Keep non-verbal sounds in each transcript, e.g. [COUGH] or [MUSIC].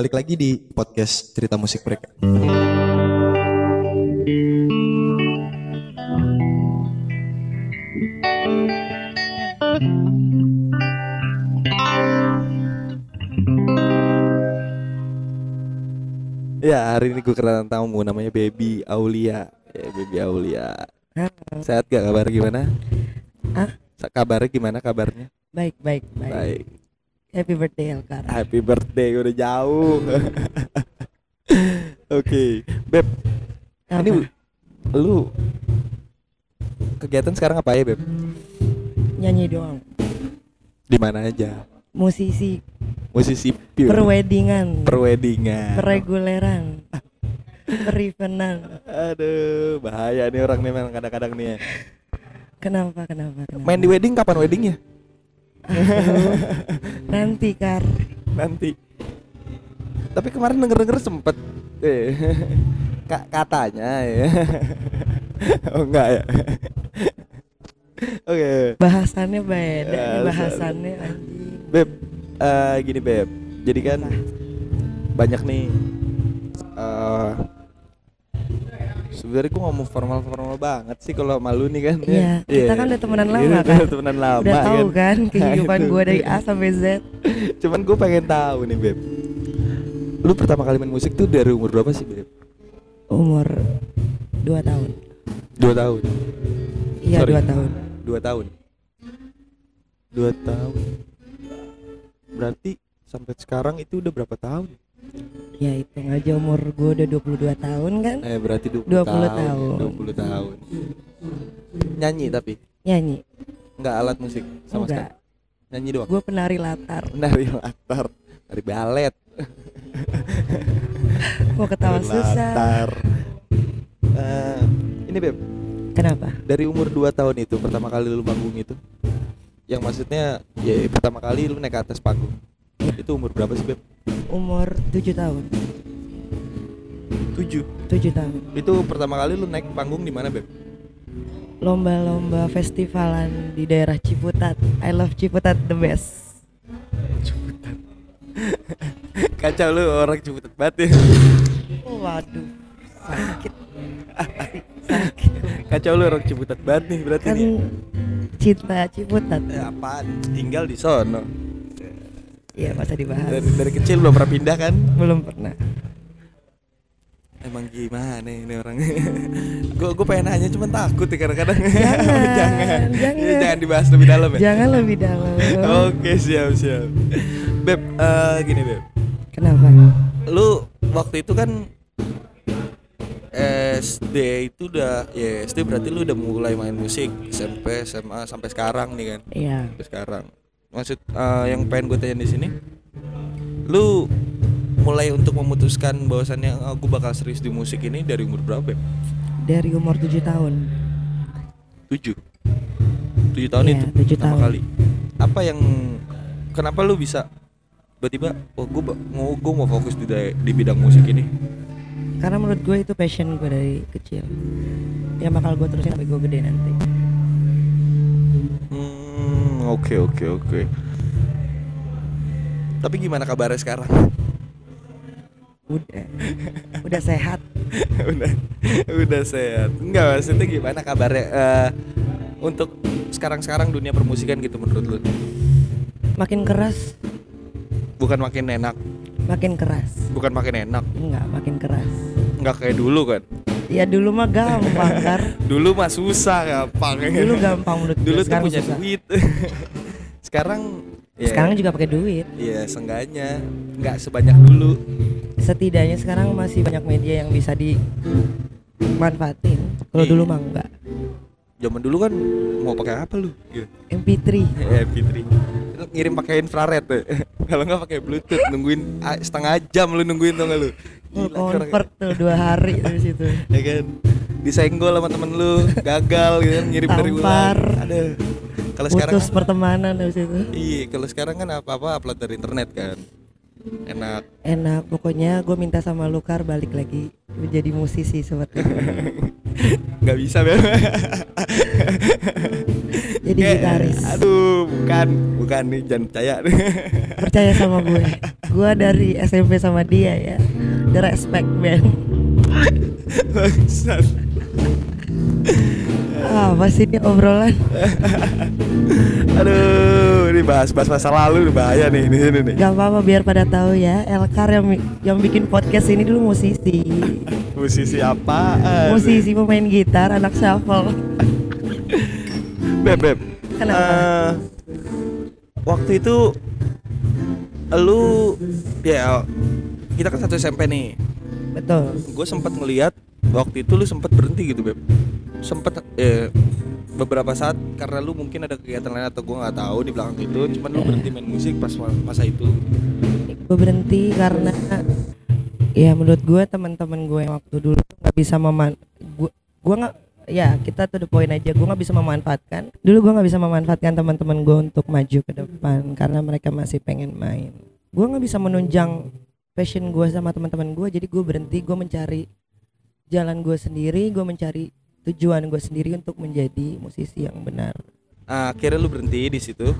balik lagi di podcast cerita musik mereka. Ya hari ini gue kedatangan tamu namanya Baby Aulia. Ya Baby Aulia. Sehat gak kabar gimana? Ah? Kabarnya gimana kabarnya? Baik, baik, baik. Baik. Happy birthday Elkar. Happy birthday udah jauh. [LAUGHS] Oke, Beb. Apa? Ini lu kegiatan sekarang apa ya, Beb? nyanyi doang. Di mana aja? Musisi Musisi pure. perweddingan, Perweddingan. pereguleran, perivenan. Aduh, bahaya nih orang nih memang kadang-kadang nih ya. Kenapa, kenapa, kenapa? Main di wedding kapan weddingnya? [LAUGHS] Nanti Kar. Nanti. Tapi kemarin denger-denger sempet eh, [LAUGHS] ka- katanya ya. [LAUGHS] oh enggak ya. Oke. Bahasannya beda, Ya, nih bahasannya anjing. Beb, eh, gini Beb. Jadi kan banyak nih eh sebenarnya gue ngomong formal-formal banget sih kalau malu nih kan Iya, kita kan udah temenan lama, Iya, kan? udah temenan lama Udah tahu kan [LAUGHS] kehidupan Nah, itu. gue dari A sampai Z. [LAUGHS] Cuman gue pengen tahu nih Beb. Lu pertama kali main musik tuh dari umur berapa sih Beb? Umur 2 tahun. Dua tahun. Iya, Sorry. 2 tahun. Dua tahun. Dua tahun. Berarti sampai sekarang itu udah berapa tahun? Ya hitung aja umur gue udah 22 tahun kan. Eh berarti 20, 20 tahun. tahun. 20 tahun. Nyanyi tapi Nyanyi. nggak alat musik sama Enggak. sekali. Nyanyi doang. Gue penari latar. Nari latar, nari balet. [LAUGHS] Mau ketawa nari susah. Latar. Eh, ini Beb, Kenapa? dari umur 2 tahun itu pertama kali lu manggung itu yang maksudnya ya pertama kali lu naik ke atas panggung itu umur berapa sih Beb? Umur 7 tahun. 7 7 tahun. itu pertama kali lu naik panggung di mana Beb? Lomba-lomba festivalan di daerah Ciputat. I love Ciputat the best. [LAUGHS] Kacau lu orang Ciputat banget ya Oh, waduh. Sakit. Sakit. [LAUGHS] Kacau lu orang Ciputat banget nih berarti Kan nih cinta Ciputat. ya. apaan? Tinggal di sono Iya, masa dibahas. dari, dari kecil belum pernah pindah kan? Belum pernah. Emang gimana ini orang [LAUGHS] Gue gue pengen nanya cuman takut ya kadang-kadang [LAUGHS] Jangan, jangan. jangan. Ya, jangan dibahas lebih dalam ya Jangan lebih dalam. [LAUGHS] Oke siap siap Beb eh, gini Beb Kenapa? Lu waktu itu kan SD itu udah ya SD berarti lu udah mulai main musik SMP SMA sampai sekarang nih kan Iya. sampai sekarang maksud eh, yang pengen gue tanya di sini lu mulai untuk memutuskan bahwasannya aku bakal serius di musik ini dari umur berapa Beb? Dari umur 7 tahun. tujuh tujuh tahun Iya, itu tujuh pertama tahun. kali apa yang kenapa lu bisa tiba-tiba oh gue mau gue mau fokus di di bidang musik ini Karena menurut gue itu passion gue dari kecil. Ya bakal gue terusin sampai gue gede nanti. Hmm oke oke oke tapi gimana kabarnya sekarang Udah. Udah sehat. [LAUGHS] udah udah sehat enggak maksudnya gimana kabarnya Eh, untuk sekarang-sekarang dunia permusikan gitu menurut lu Makin keras, bukan makin enak makin keras. bukan makin enak Enggak, makin keras. nggak kayak dulu kan Ya dulu mah gampang [LAUGHS] kar. dulu mah susah gampang Dulu gampang menurut dulu tuh sekarang punya susah. duit [LAUGHS] sekarang ya, Sekarang juga pakai duit. ya seenggaknya nggak sebanyak dulu Setidaknya sekarang masih banyak media yang bisa dimanfaatin. Kalau Iya. dulu mah enggak. zaman dulu kan mau pakai apa lu gitu. MP3 eh Fitri Lu ngirim pakai infrared [LAUGHS] kalau nggak pakai bluetooth nungguin ah, setengah jam lu nungguin tuh nggak lu Full Gila, orang- convert tuh dua hari dari situ. [LAUGHS] ya kan disenggol sama temen lu gagal gitu kan ngirim dari Tampar. aduh kalau sekarang Putus kan, pertemanan dari situ. iya kalau sekarang kan apa apa upload dari internet kan enak Enak, pokoknya gue minta sama Lukar balik lagi menjadi musisi seperti [LAUGHS] nggak bisa Beb. [LAUGHS] Jadi Kayak, gitaris. aduh bukan bukan nih jangan percaya [LAUGHS] Percaya sama gue. Gua dari SMP sama dia ya. The respect man. Bangsat. Ah, apa sih ini obrolan? [LAUGHS] Aduh, ini bahas-bahas masa lalu bahaya nih di sini nih. Gak apa-apa biar pada tahu ya. Elkar yang yang bikin podcast ini dulu musisi. [LAUGHS] Musisi apa? Musisi pemain gitar, anak shuffle. Beb, beb. Kenapa? Eh, waktu itu lu ya kita kan satu SMP nih. Betul. Gue sempat ngeliat waktu itu lu sempat berhenti gitu, beb. Sempat eh beberapa saat karena lu mungkin ada kegiatan lain atau gue nggak tahu di belakang itu, cuman lu berhenti main musik pas masa itu. Gue berhenti karena ya menurut gue teman-teman gue yang waktu dulu nggak bisa meman gue gue nggak ya kita tuh the point aja. Gue nggak bisa memanfaatkan. Dulu gue nggak bisa memanfaatkan teman-teman gue untuk maju ke depan karena mereka masih pengen main. Gue nggak bisa menunjang passion gue sama teman-teman gue jadi gue berhenti gue mencari jalan gue sendiri gue mencari tujuan gue sendiri untuk menjadi musisi yang benar Akhirnya lu berhenti di situ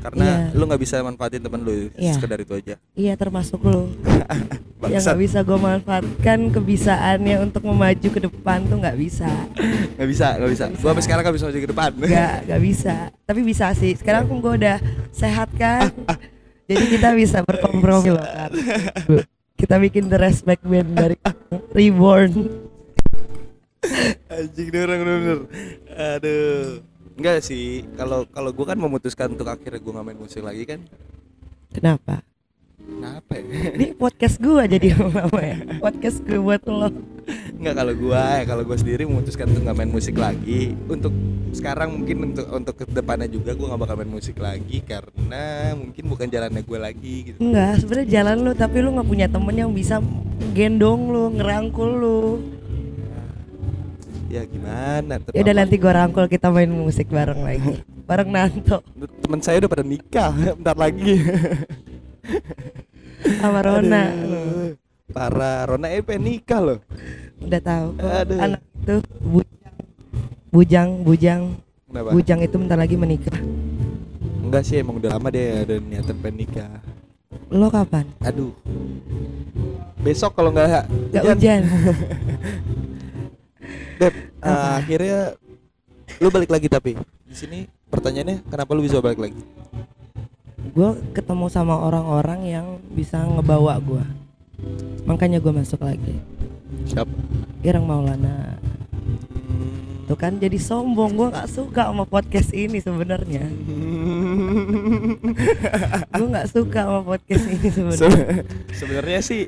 karena Iya. lu nggak bisa manfaatin temen lu Iya. sekedar itu aja. iya termasuk lo [LAUGHS] yang nggak bisa gue manfaatkan kebisaannya untuk memaju ke depan tuh nggak bisa [LAUGHS] Nggak bisa, nggak bisa. Gua sampai sekarang nggak bisa maju ke depan. nggak nggak bisa tapi bisa sih sekarang gue udah sehat kan [LAUGHS] jadi kita bisa berkompromi loh kan kita bikin the respect band dari reborn Anjing nih orang bener-bener. Aduh. Enggak sih, kalau kalau gua kan memutuskan untuk akhirnya gua nggak main musik lagi kan. kenapa Kenapa ya? ini podcast gue jadi apa ya podcast gue buat lo Enggak kalau gua ya kalau gua sendiri memutuskan untuk nggak main musik lagi. Untuk sekarang mungkin untuk untuk ke depannya juga gua nggak bakal main musik lagi karena mungkin bukan jalannya gua lagi gitu. Enggak, sebenarnya jalan lu tapi lu nggak punya temen yang bisa gendong lu, ngerangkul lu. Ya gimana? Ya udah nanti gua rangkul kita main musik bareng lagi. Bareng Nanto teman saya udah pada nikah [LAUGHS] bentar lagi. sama Rona. Aduh. Parah, Rona eh pengen nikah loh. Udah tahu Aduh. anak itu bujang. Bujang, bujang. Kenapa? Bujang itu bentar lagi menikah. Enggak sih, emang udah lama deh ada niatan pengen nikah. Lo kapan? Aduh. Besok kalau nggak Gak hujan. [LAUGHS] Beb, eh, akhirnya lu balik lagi tapi di sini pertanyaannya kenapa lu bisa balik lagi? gue ketemu sama orang-orang yang bisa ngebawa gua. Makanya gue masuk lagi. Siapa? Irang Maulana. Tuh kan jadi sombong. Gue nggak suka sama podcast ini sebenarnya. [LAUGHS] gue nggak suka sama podcast ini sebenarnya. Se- Sebenarnya sih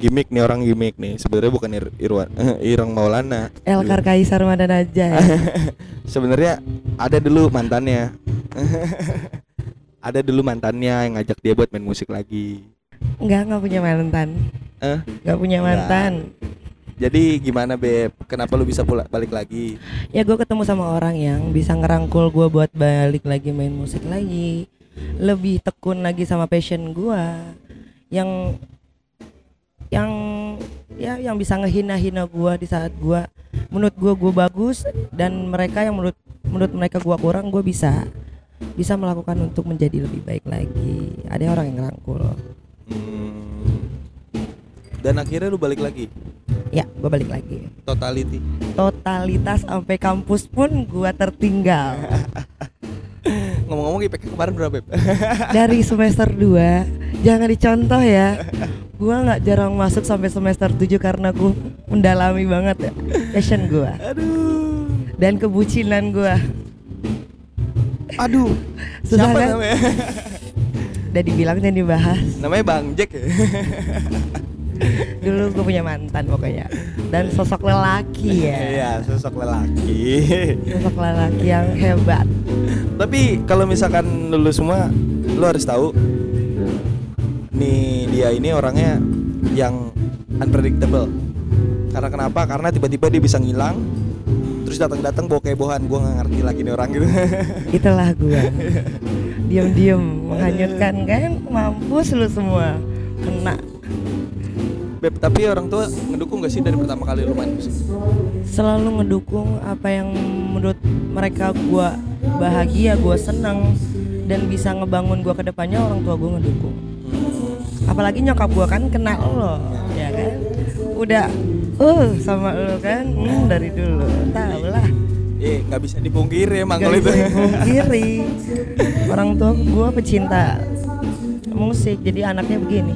gimmick nih orang gimmick nih. Sebenarnya bukan Ir Irwan [LAUGHS] Irang Maulana. Elkar Kaisar Madan aja ya. [LAUGHS] Sebenarnya ada dulu mantannya. [LAUGHS] ada dulu mantannya yang ngajak dia buat main musik lagi. Enggak, enggak punya mantan. Eh? Enggak punya mantan. Jadi gimana beb? Kenapa lu bisa pula balik lagi? Ya gue ketemu sama orang yang bisa ngerangkul gue buat balik lagi main musik lagi. Lebih tekun lagi sama passion gue. Yang yang ya yang bisa ngehina-hina gue di saat gue menurut gue gue bagus dan mereka yang menurut menurut mereka gue kurang gue bisa bisa melakukan untuk menjadi lebih baik lagi. Ada orang yang ngerangkul. Hmm. Dan akhirnya lu balik lagi? Ya gue balik lagi. Totality. totalitas sampai kampus pun gue tertinggal. [LAUGHS] Ngomong-ngomong IPK kemarin berapa beb? dari semester 2 jangan dicontoh ya [LAUGHS] gua nggak jarang masuk sampai semester 7 karena gue mendalami banget ya passion gua Aduh. dan kebucinan gua Aduh. Susah Siapa kan? namanya? udah dibilang dan dibahas namanya Bang Jack ya. dulu gue punya mantan pokoknya dan sosok lelaki ya Iya, sosok lelaki. sosok lelaki yang hebat Tapi kalau misalkan lu semua lu harus tahu nih dia ini orangnya yang unpredictable. Karena kenapa? Karena tiba-tiba dia bisa ngilang terus datang-datang bawa kehebohan gua nggak ngerti lagi nih orang gitu. [LAUGHS] Itulah gua. [LAUGHS] Diam-diam menghanyutkan kan? Mampus lu semua. Kena. Beb, tapi orang tua ngedukung gak sih dari pertama kali lu main musik? selalu ngedukung apa yang menurut mereka gua bahagia gua senang dan bisa ngebangun gua ke depannya orang tua gua ngedukung apalagi nyokap gue kan kenal lo ya kan udah uh sama lo kan hmm, dari dulu tahu lah Eh, nggak bisa dipungkiri emang kalau itu. dipungkiri [LAUGHS] orang tua gue pecinta musik jadi anaknya begini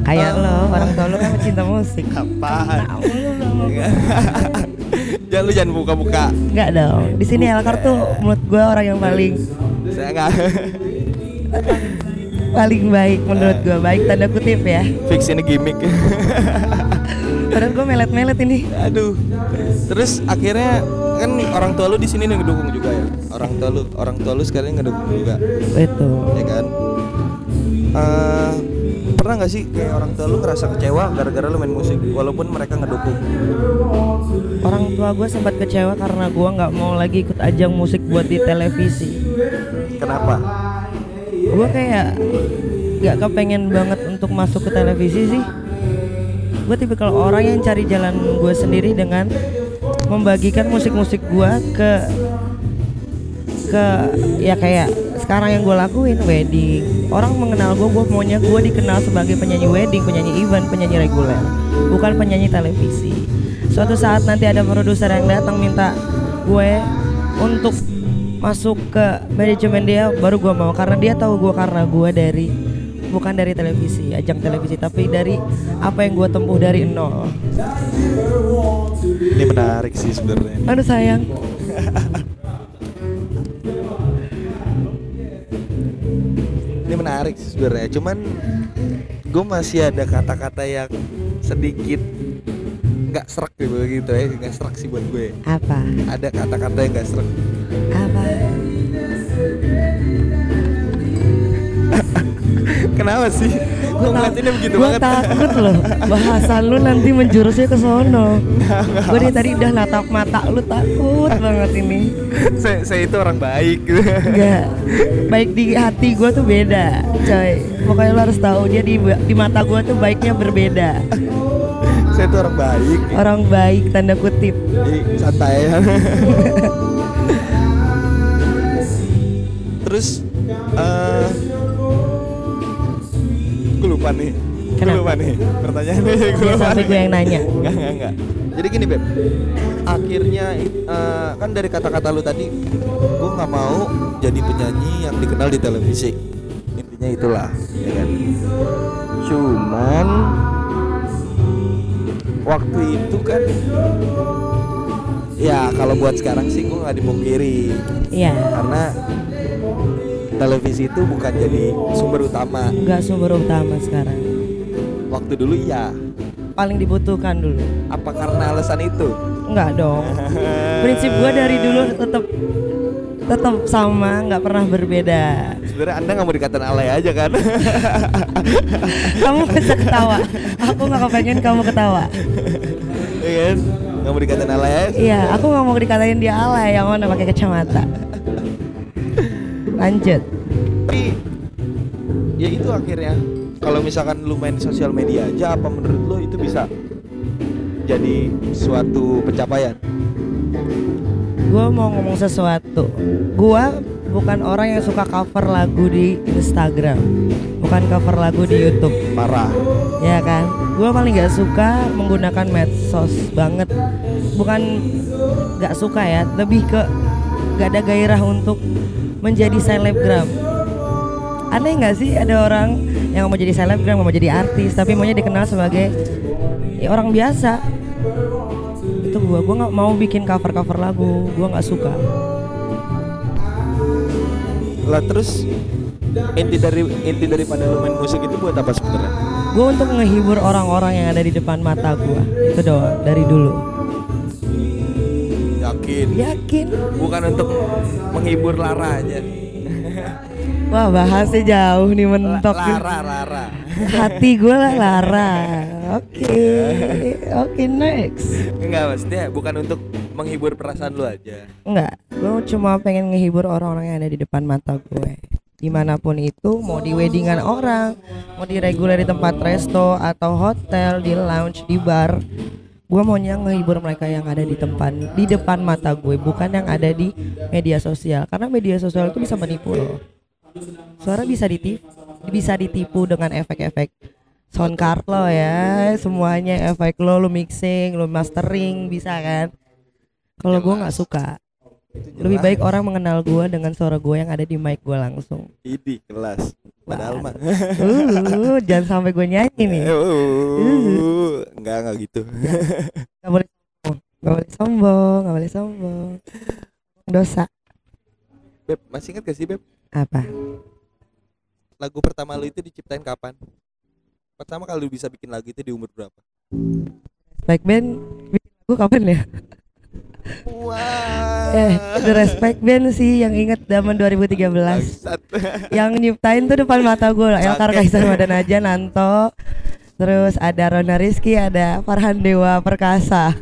kayak Oh. lo orang tua lo kan pecinta musik Apaan? [LAUGHS] Jangan lu jangan buka-buka. Enggak dong. Di sini Elkar tuh menurut gue orang yang paling Saya nggak [LAUGHS] paling baik menurut gue baik tanda kutip ya. fix ini gimmick. [LAUGHS] Padahal gue melet-melet ini. Aduh. Terus akhirnya kan orang tua lu di sini ngedukung juga ya. Orang tua lu, orang tua lu sekarang ngedukung juga, Betul. ya kan? Eh, pernah nggak sih kayak orang tua lu ngerasa kecewa gara-gara lu main musik walaupun mereka ngedukung? Orang tua gue sempat kecewa karena gue nggak mau lagi ikut ajang musik buat di televisi. Kenapa? Gue kayak nggak kepengen banget untuk masuk ke televisi sih. Gue tipikal orang yang cari jalan gue sendiri dengan membagikan musik-musik gue ke ke ya kayak sekarang yang gue lakuin wedding orang mengenal gue gue maunya gue dikenal sebagai penyanyi wedding penyanyi event penyanyi reguler bukan penyanyi televisi suatu saat nanti ada produser yang datang minta gue untuk masuk ke manajemen dia baru gue mau. Karena dia tahu gue karena gue dari bukan dari televisi ajang televisi tapi dari apa yang gue tempuh dari nol. Ini menarik sih sebenarnya. aduh sayang. Ini menarik sih sebenarnya. Cuman gue masih ada kata-kata yang sedikit nggak serak gitu ya. Nggak serak sih buat gue. Apa? Ada kata-kata yang nggak serak kenapa sih? Gue ngeliatinnya begitu Gua banget? takut loh bahasan lu nanti menjurusnya ke sono. Gue dari tadi udah natap mata lu takut banget ini. Saya, saya itu orang baik. Enggak baik di hati gue tuh beda coy. Pokoknya lu harus tahu dia di di mata gue tuh baiknya berbeda. Saya itu orang baik. Orang baik tanda kutip. Jadi santai [LAUGHS] lupa nih. Gue Kenapa? lupa nih pertanyaannya. Gue lupa. sampai nih. gue yang nanya Enggak, enggak, enggak. Jadi gini, Beb. Akhirnya eh, kan dari kata-kata lu tadi, gue nggak mau jadi penyanyi yang dikenal di televisi. Intinya itulah, ya kan. Cuman waktu itu kan ya kalau buat sekarang sih gue nggak dipungkiri iya karena televisi itu bukan jadi sumber utama. Nggak sumber utama sekarang. Waktu dulu iya. Paling dibutuhkan dulu. Apa karena alasan itu? Enggak dong. [LAUGHS] Prinsip gue dari dulu tetap tetap sama nggak pernah berbeda. Sebenarnya anda nggak mau dikatain alay aja kan? [LAUGHS] Kamu bisa ketawa. Aku nggak kepengen kamu ketawa. Iya kan? Nggak mau dikatain alay aja. Iya aku nggak mau dikatain dia alay. Yang mana pakai kacamata lanjut. Tapi ya itu akhirnya. Kalau misalkan lu main sosial media aja apa menurut lu itu bisa jadi suatu pencapaian? Gue mau ngomong sesuatu. Gue bukan orang yang suka cover lagu di Instagram. Bukan cover lagu di YouTube. Parah. Ya kan? Gue paling nggak suka menggunakan medsos banget. Bukan nggak suka ya lebih ke nggak ada gairah untuk menjadi selebgram. Aneh nggak sih ada orang yang mau jadi selebgram mau jadi artis tapi maunya dikenal sebagai ya orang biasa. Itu gua gua nggak mau bikin cover cover lagu gua nggak suka. Lah terus inti dari inti daripada lu main musik itu buat apa sebenarnya? Gua untuk menghibur orang-orang yang ada di depan mata gua. Itu doang dari dulu yakin. Yakin. Bukan untuk menghibur Lara aja. [LAUGHS] Wah bahasnya jauh nih mentok. Lara Lara. Hati gue lah Lara. Oke. [LAUGHS] Oke next. Enggak maksudnya bukan untuk menghibur perasaan lu aja. Enggak. Gue cuma pengen ngehibur orang-orang yang ada di depan mata gue Di mana pun itu Mau di weddingan orang Mau di reguler di tempat resto Atau hotel Di lounge Di bar Gue maunya ngehibur mereka yang ada di depan Di depan mata gue Bukan yang ada di media sosial. Karena media sosial itu bisa menipu loh Suara bisa di TV bisa ditipu dengan efek-efek sound card lo ya. Semuanya efek lo lu mixing lu mastering bisa kan? Kalau gue nggak suka lebih baik orang mengenal gue dengan suara gue yang ada di mic gue langsung Idi kelas. Padahal mah. uh, jangan sampai gue nyanyi nih Uh, enggak enggak gitu. nggak boleh sombong nggak boleh sombong nggak boleh sombong dosa Beb, masih ingat gak sih Beb? apa Lagu pertama lu itu diciptain kapan? Pertama kali lu bisa bikin lagu itu di umur berapa? Spike Band bikin lagu kapan ya Wah. Eh The Respect Band sih yang inget zaman 2013 Bangsat. yang nyiptain tuh depan mata gue lah Elkar. Kaisar Madanaja Nanto terus ada Rona Rizky ada Farhan Dewa Perkasa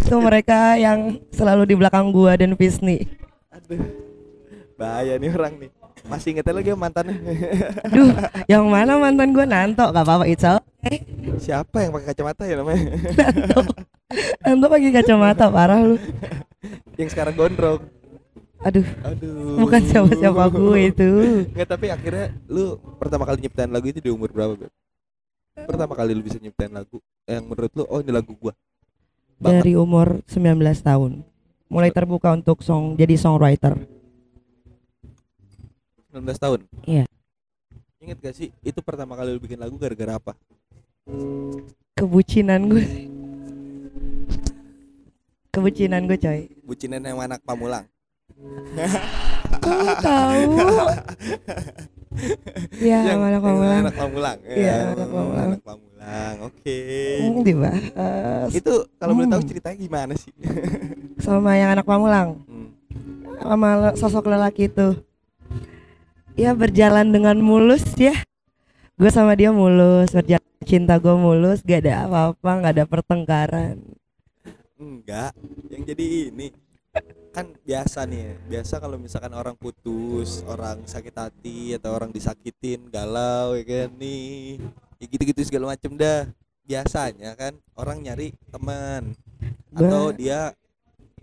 itu mereka yang selalu di belakang gua dan Visni Aduh. Bahaya nih orang nih. Masih inget lagi mantannya. Duh, yang mana mantan gua Nanto gak apa-apa it's okay Siapa yang pakai kacamata ya namanya? Nanto pakai kacamata parah lu yang sekarang gondrong. Aduh, Aduh. bukan siapa-siapa gue itu Enggak, tapi akhirnya lu pertama kali nyiptain lagu itu di umur berapa, Beb? Pertama kali lu bisa nyiptain lagu yang menurut lu oh ini lagu gua. Banget. Dari umur 19 tahun Mulai terbuka untuk song jadi songwriter 19 tahun. Iya. Ingat gak sih itu pertama kali lu bikin lagu gara-gara apa? Kebucinan gue Kebucinan gue coy Bucinan yang anak pamulang. Kok tahu? [LAUGHS] Ya, yang, yang kamu anak pamulang. Iya, Ya, anak pamulang. Anak pamulang. Oke. Hmm, dibahas Itu kalau boleh tahu Hmm. ceritanya gimana sih? [LAUGHS] sama yang anak pamulang Hmm. sama sosok lelaki itu ya berjalan dengan mulus ya gue sama dia mulus berjalan cinta gue mulus gak ada apa-apa gak ada pertengkaran Enggak, yang jadi ini kan biasa nih, biasa kalau misalkan orang putus, orang sakit hati atau orang disakitin, galau ya kan nih, ya gitu-gitu segala macem dah. Biasanya kan orang nyari teman atau dia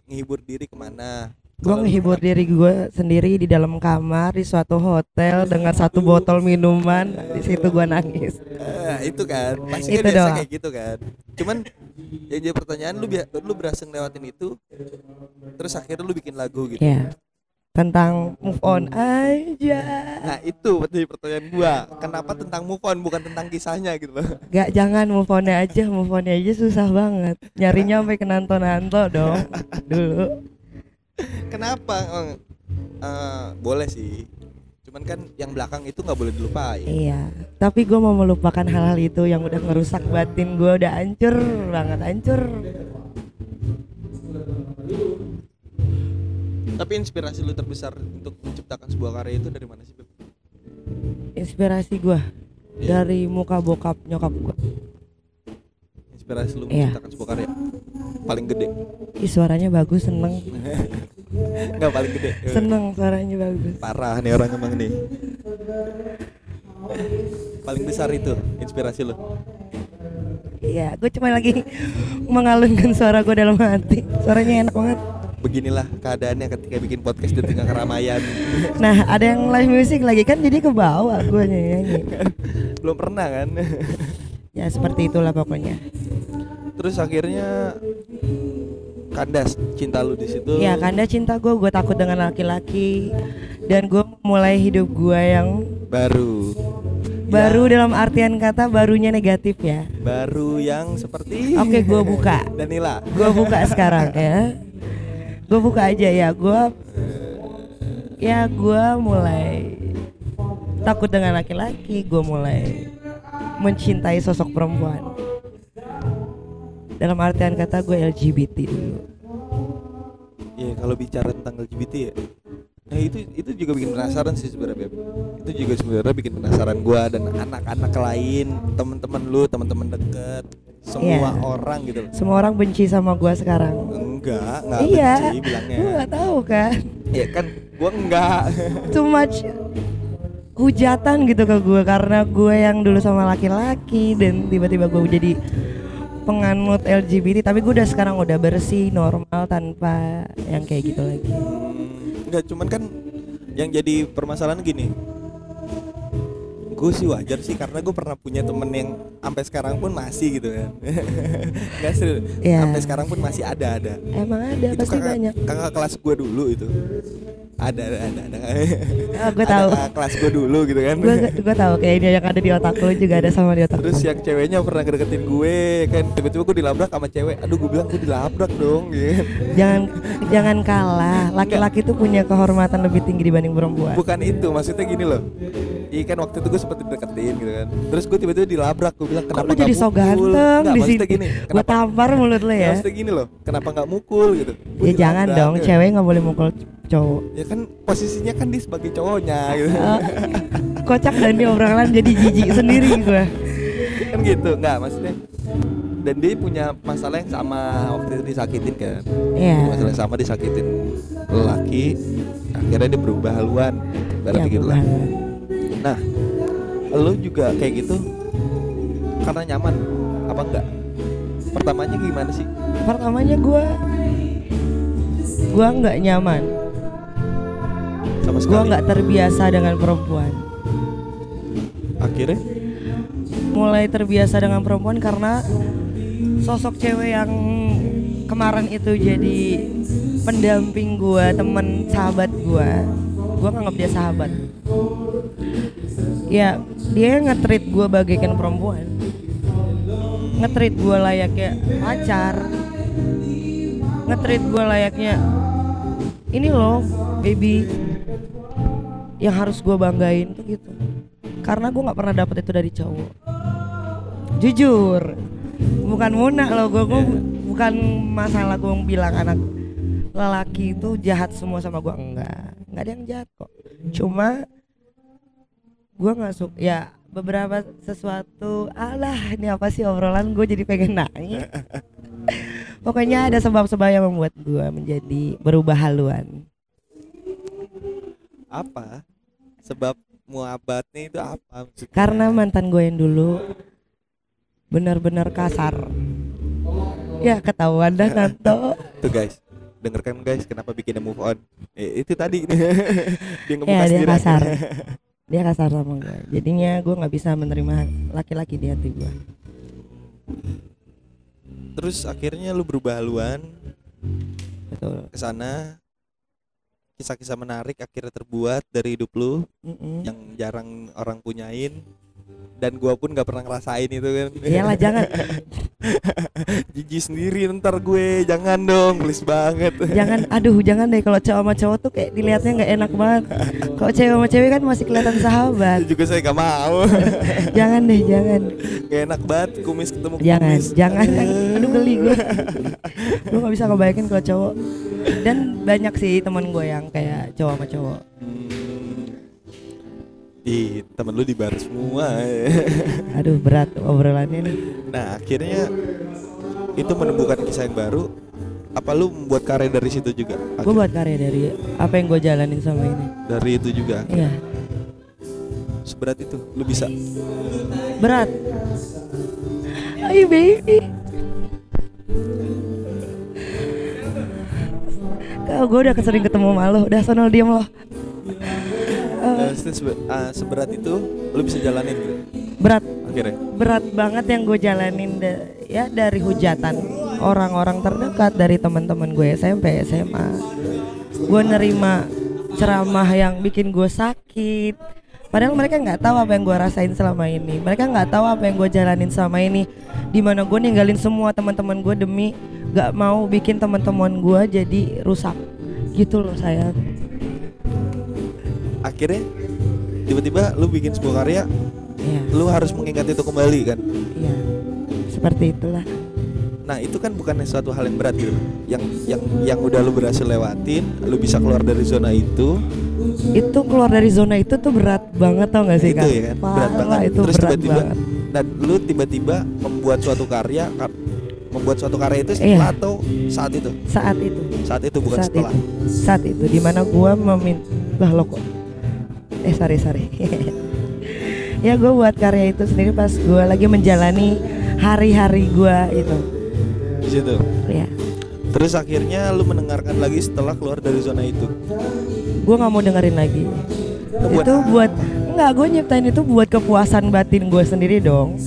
ngehibur diri ke mana. gue kan- diri gue sendiri di dalam kamar di suatu hotel dengan satu botol minuman di situ gue nangis Eh, itu kan, pasti kan Itu biasa doang. kayak gitu kan. Cuman yang jadi pertanyaan lu lu berhasil lewatin itu, terus akhirnya lu bikin lagu gitu. ya tentang move on aja. Nah itu jadi pertanyaan gua. Kenapa tentang move on bukan tentang kisahnya gitu loh? Gak jangan move on aja move on aja susah banget. Nyarinya sampai ke nanto nanto dong dulu. Kenapa? Eh, boleh sih Cuman kan yang belakang itu nggak boleh dilupain iya tapi gue mau melupakan hal-hal itu yang udah ngerusak batin gue udah hancur banget hancur Tapi inspirasi lu terbesar untuk menciptakan sebuah karya itu dari mana sih Beb? inspirasi gue Iya. dari muka bokap nyokap gue Inspirasi lu Iya. menciptakan sebuah karya? Paling gede. Ih, suaranya bagus seneng. [LAUGHS] Nggak paling gede. Seneng suaranya bagus. Parah nih orang emang nih. Paling besar itu inspirasi lu. Iya gue cuma lagi [LAUGHS] mengalunkan suara gue dalam hati. Suaranya enak banget. Beginilah keadaannya ketika bikin podcast di tengah keramaian. [LAUGHS] Nah ada yang live music lagi kan jadi ke bawah gue nyanyi. Belum pernah kan ya seperti itulah pokoknya. Terus akhirnya kandas cinta lu di situ. Ya karena cinta gue, gue takut dengan laki-laki. Dan gue mulai hidup gue yang Baru. baru Ya, dalam artian kata barunya negatif ya. Baru yang seperti Oke gue buka. [LAUGHS] Danila. Gue buka sekarang ya. Gue buka aja ya. Gue Ya gue mulai Takut dengan laki-laki. Gue mulai Mencintai sosok perempuan Dalam artian kata gue LGBT dulu Iya, kalau bicara tentang LGBT ya. Nah, itu itu juga bikin penasaran sih sebenarnya. Beb. Itu juga sebenarnya bikin penasaran gua dan anak-anak lain, teman-teman lu, teman-teman deket, semua Iya. orang gitu loh. Semua orang benci sama gue sekarang Enggak, enggak Iya benci bilangnya. Gue gak tahu kan Ya kan gua enggak. Too much Hujatan gitu ke gue Karena gue yang dulu sama laki-laki Dan tiba-tiba gue jadi Penganut LGBT Tapi gue udah sekarang udah bersih Normal tanpa Yang kayak gitu lagi. Hmm, enggak cuman kan yang jadi permasalahan gini. Gue sih wajar sih karena gue pernah punya temen yang sampai sekarang pun masih gitu kan. [LAUGHS] Nggak serius. Iya. sampai sekarang pun masih ada ada. Emang ada itu pasti kakak, banyak. kakak kelas gue dulu itu ada ada ada, ada. Ah, gue Ada tahu. kakak kelas gue dulu gitu kan Gue gue tahu kayaknya yang ada di otak lu juga ada sama di otak. terus yang ceweknya pernah ngedeketin gue kan tiba-tiba gue dilabrak sama cewek aduh gue bilang gue dilabrak dong gitu jangan jangan kalah. Laki-laki tuh punya kehormatan lebih tinggi dibanding perempuan. bukan itu maksudnya gini loh Iya kan waktu itu gue sempet dideketin gitu kan Terus gue tiba-tiba dilabrak Gue bilang kenapa lu jadi nggak so mukul?" ganteng Nggak, di sini? gini Gue tampar mulut lu ya. Maksudnya gini loh Kenapa nggak mukul gitu Gua Ya jangan dong, gitu. cewek nggak boleh mukul cowok. Ya kan posisinya kan dia sebagai cowoknya gitu kocak dan di obrolan jadi jijik sendiri gue. Kan gitu Nggak maksudnya Dan dia punya masalah yang sama Waktu itu disakitin kan Iya. Masalah yang sama disakitin lelaki Akhirnya dia berubah haluan Berarti Iya, gitu lah. Nah Lu juga kayak gitu Karena nyaman Apa enggak Pertamanya gimana sih Pertamanya gue gue nggak nyaman. Sama Gue nggak terbiasa dengan perempuan. Akhirnya Mulai terbiasa dengan perempuan karena sosok cewek yang kemarin itu jadi pendamping gue, temen sahabat gue. Gue nganggap dia sahabat. Ya dia nge-treat gue bagaikan perempuan. Nge-treat gue layaknya pacar. Nge-treat gue layaknya ini loh baby yang harus gue banggain tuh gitu. Karena gue nggak pernah dapet itu dari cowok. Jujur bukan munak loh gue gue bukan masalah gue bilang anak lelaki itu jahat semua sama gue enggak nggak ada yang jahat kok. Cuma gue nggak suka ya beberapa sesuatu alah ini apa sih obrolan? Gue jadi pengen nangis. [LAUGHS] Pokoknya ada sebab-sebab yang membuat gue menjadi berubah haluan. Apa? Sebab muabatnya itu apa maksudnya? karena mantan gue yang dulu benar-benar kasar. Ya ketahuan dah [LAUGHS] Nanto. Tuh guys. Dengarkan guys kenapa bikinnya move on. Eh, itu tadi. [LAUGHS] Dia ngebuka ya dia kasar dia kasar sama gue jadinya gue nggak bisa menerima laki-laki di hati gue terus akhirnya lu berubah haluan betul. ke sana. Kisah-kisah menarik akhirnya terbuat dari hidup lu Mm-mm. yang jarang orang punyain dan gua pun nggak pernah ngerasain itu kan. Iyalah jangan. [LAUGHS] Jijik sendiri ntar gue. Jangan dong please banget. Jangan [LAUGHS] aduh jangan deh. Kalau cowok sama cowok tuh kayak dilihatnya nggak enak banget. Kalau cewek sama cewek kan masih kelihatan sahabat. Juga saya gak mau. [LAUGHS] Jangan deh jangan. Gak enak banget kumis ketemu jangan kumis. Jangan aduh geli gue gue nggak bisa ngebayangin kalau cowok. Dan banyak sih teman gue yang kayak cowok sama cowok. Hmm. Ih, temen lu di bar semua. [LAUGHS] aduh berat obrolannya nih nah, akhirnya itu menemukan kisah yang baru. Apa lu membuat karya dari situ juga? gue buat karya dari apa yang gue jalanin sama ini Dari itu juga. iya Seberat itu, lu bisa. berat Ayo baby Kau gue udah kesering ketemu malu Udah sono diem loh Sebe- ah, seberat itu lu bisa jalanin gitu. Berat Akhirnya. Berat banget yang gue jalanin da- Ya dari hujatan Orang-orang terdekat Dari teman-teman gue SMP, SMA Gue nerima ceramah yang bikin gue sakit Padahal mereka nggak tahu apa yang gue rasain selama ini. Mereka nggak tahu apa yang gue jalanin selama ini. Di mana gue ninggalin semua teman-teman gue demi nggak mau bikin teman-teman gue jadi rusak. Gitu loh sayang. Akhirnya tiba-tiba lu bikin sebuah karya, Iya, lu harus mengingat itu kembali kan. iya. Seperti itulah. Nah, itu kan bukan suatu hal yang berat gitu. Yang yang yang udah lu berhasil lewatin, lu bisa keluar dari zona itu, Itu keluar dari zona itu tuh berat banget tau gak sih itu Kak? ya kan berat Parah, banget itu terus tiba-tiba dan lu tiba-tiba membuat suatu karya kar- membuat suatu karya itu setelah Iya. atau saat itu Saat itu. saat itu bukan saat setelah itu saat itu di mana gua memin lah lo kok eh sorry sorry. [LAUGHS] Ya gue buat karya itu sendiri pas gua lagi menjalani hari-hari gua itu. Di situ? Ya terus akhirnya lu mendengarkan lagi setelah keluar dari zona itu? Gua nggak mau dengerin lagi. Buat- itu buat enggak gue nyiptain itu buat kepuasan batin gue sendiri dong.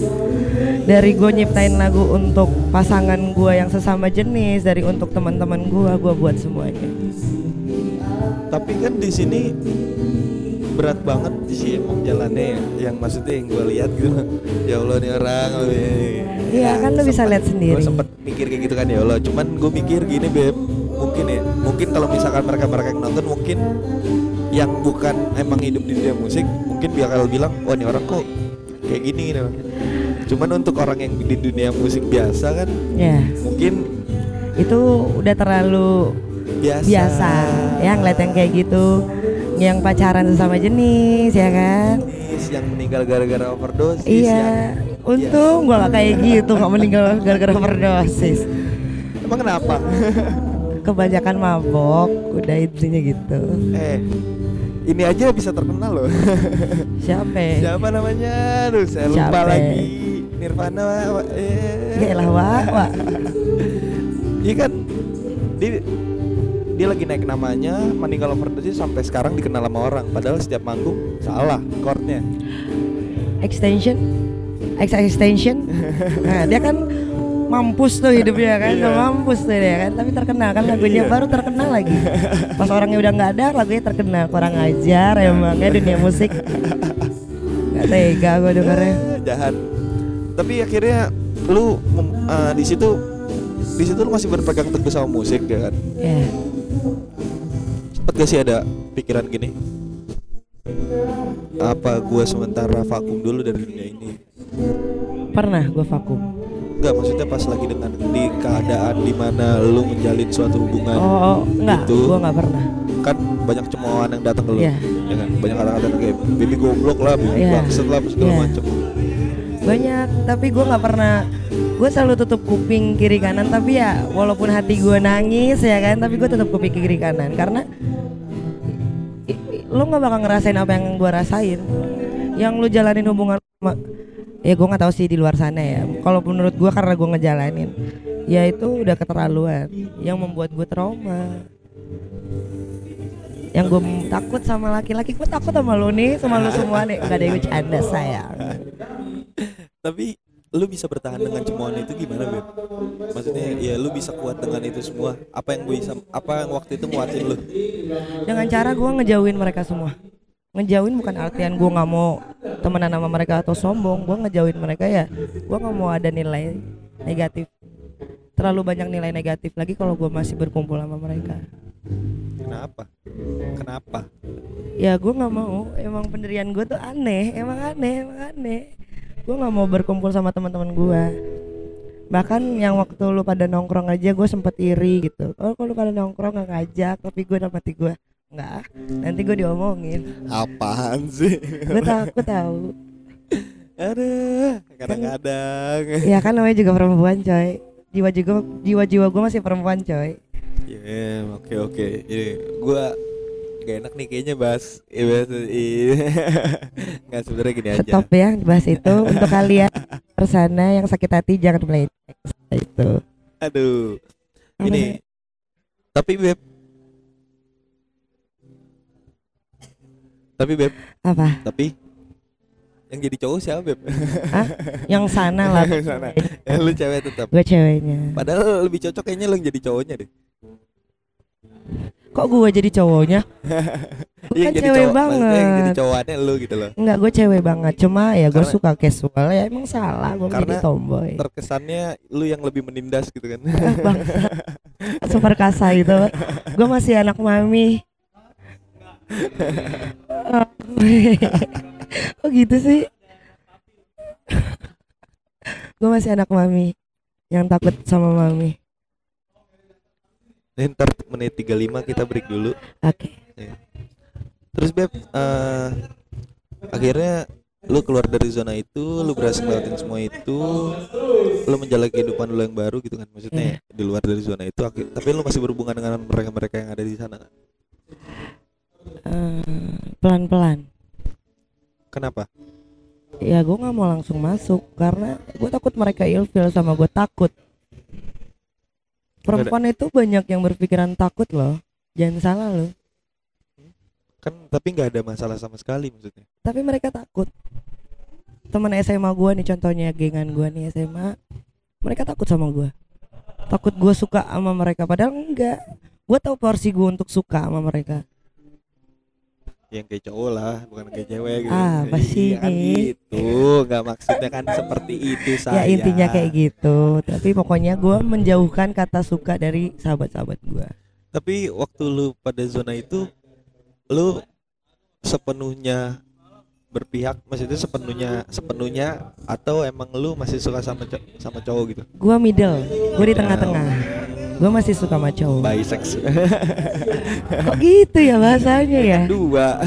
Dari gue nyiptain lagu untuk pasangan gue yang sesama jenis dari untuk teman-teman gue gue buat semuanya. Tapi kan di sini berat banget sih emang jalannya ya. Yang maksudnya yang gue lihat gitu. [LAUGHS] ya Allah nih orang. Iya, kan lu bisa lihat sendiri. Gue sempet mikir kayak gitu kan ya Allah. Cuman gue mikir gini beb, mungkin ya, mungkin kalau misalkan mereka mereka yang nonton mungkin yang bukan emang hidup di dunia musik mungkin bakal bilang wah ini orang kok kayak gini gitu. Cuman untuk orang yang di dunia musik biasa kan ya mungkin itu udah terlalu biasa. biasa ya ngeliat yang kayak gitu yang pacaran sesama jenis ya kan Jenis yang meninggal gara-gara overdosis. iya yang- untung gua gak kayak gitu nggak meninggal gara-gara overdosis Emang kenapa? [LAUGHS] kebanyakan mabok udah intinya gitu eh, ini aja bisa terkenal loh. [LAUGHS] siapa? Siapa namanya? Aduh, saya lupa Siapa? lagi. Nirvana. Wak. eh. ya lah wak wak Iya kan, dia, dia lagi naik namanya, meninggal overdosis sampai sekarang dikenal sama orang. Padahal setiap manggung salah chordnya. extension X extension nah, dia kan mampus tuh hidupnya kan Iya. mampus tuh dia kan tapi terkenal kan lagunya Iya. baru terkenal lagi pas orangnya udah nggak ada lagunya terkenal kurang ajar emangnya dunia musik nggak tega gue dengernya Jahat. Tapi akhirnya lu eh, di situ di situ lu masih berpegang teguh sama musik ya kan? ya Sempet gak sih ada pikiran gini? Apa gua sementara vakum dulu dari dunia ini? pernah gue vakum Enggak, maksudnya pas lagi dengan di keadaan di mana lu menjalin suatu hubungan oh, oh enggak Itu. gue nggak pernah kan banyak cemoohan yang datang ke lu Iya. ya kan banyak kata-kata kayak baby goblok lah baby Iya. bangset lah segala Iya. macem banyak tapi gue nggak pernah gue selalu tutup kuping kiri kanan tapi ya walaupun hati gue nangis ya kan tapi gue tutup kuping kiri kanan. Karena lo nggak bakal ngerasain apa yang gue rasain. Yang lu jalanin hubungan sama ya gue nggak tahu sih di luar sana ya. Kalau menurut gue karena gue ngejalanin ya itu udah keterlaluan. Yang membuat gue trauma. Yang gue takut sama laki-laki gue takut sama lo nih sama lo semua nih. Gak ada yang bercanda sayang. Tapi lu bisa bertahan dengan cemoohan itu gimana beb? Maksudnya ya lu bisa kuat dengan itu semua. Apa yang gue bisa apa yang waktu itu nguatin lu? Dengan cara gue ngejauhin mereka semua. Ngejauhin bukan artian gue nggak mau temenan sama mereka atau sombong. Gue ngejauhin mereka ya gue nggak mau ada nilai negatif. Terlalu banyak nilai negatif lagi kalau gue masih berkumpul sama mereka. Kenapa? Kenapa? Ya gue nggak mau. Emang pendirian gue tuh aneh. Emang aneh emang aneh gue nggak mau berkumpul sama teman-teman gue bahkan yang waktu lu pada nongkrong aja gue sempet iri gitu. Oh kalau lu pada nongkrong gak ngajak tapi gue dapat gue nggak nanti gue diomongin. Apaan sih? Gue takut tahu ada kadang-kadang. Ya kan namanya juga perempuan coy. Jiwa jiwa jiwa jiwa gue masih perempuan coy. Ya, oke oke. Ini gua gak enak nih kayaknya bahas eh, bahas eh, [LAUGHS] nggak sebenarnya gini aja. stop ya bahas itu [LAUGHS] untuk kalian di sana yang sakit hati jangan play itu Aduh. Apa Ini tapi beb. Tapi beb, apa tapi yang jadi cowok siapa beb? Hah? yang sana lah [LAUGHS] Sana. Eh, lu cewek tetap. gue ceweknya Padahal lebih cocok kayaknya lu yang jadi cowoknya deh. Kok gue jadi cowoknya [LAUGHS] Iya, Bukan yang jadi cewek cowok, yang jadi banget. cowokannya lu gitu loh. Enggak, gue cewek banget. Cuma ya gue suka casual ya emang salah gue jadi tomboy. Terkesannya lu yang lebih menindas gitu kan. Bang, [LAUGHS] super kasa itu. Gue masih anak mami. [LAUGHS] Kok gitu sih? gue masih anak mami yang takut sama mami. Nih, ntar menit 35 kita break dulu. Oke. Terus beb, eh, akhirnya lu keluar dari zona itu, lu berhasil ngelewatin semua itu, lu menjalani kehidupan lu yang baru gitu kan, maksudnya di luar dari zona itu, akhir, tapi lu masih berhubungan dengan mereka-mereka yang ada di sana. kan? Eh, pelan-pelan. Kenapa? Ya gue nggak mau langsung masuk karena gue takut mereka ilfil sama gue takut. Perempuan itu banyak yang berpikiran takut loh. Jangan salah loh. kan tapi nggak ada masalah sama sekali maksudnya. Tapi mereka takut. Teman SMA gua nih contohnya gengan gua nih SMA mereka takut sama gua. Takut gua suka sama mereka padahal enggak. Gua tahu porsi gua untuk suka sama mereka yang kayak cowok lah bukan kayak cewek gitu. Ah, apa sih Iya kan gitu. Nggak maksudnya kan seperti itu [LAUGHS] saya. ya intinya kayak gitu. Tapi pokoknya gua menjauhkan kata suka dari sahabat-sahabat gua. Tapi waktu lu pada zona itu lu sepenuhnya berpihak maksudnya sepenuhnya sepenuhnya atau emang lu masih suka sama sama cowok gitu? Gua middle gua di tengah-tengah gua masih suka sama cowok bisex kok gitu ya bahasanya ya? Dua.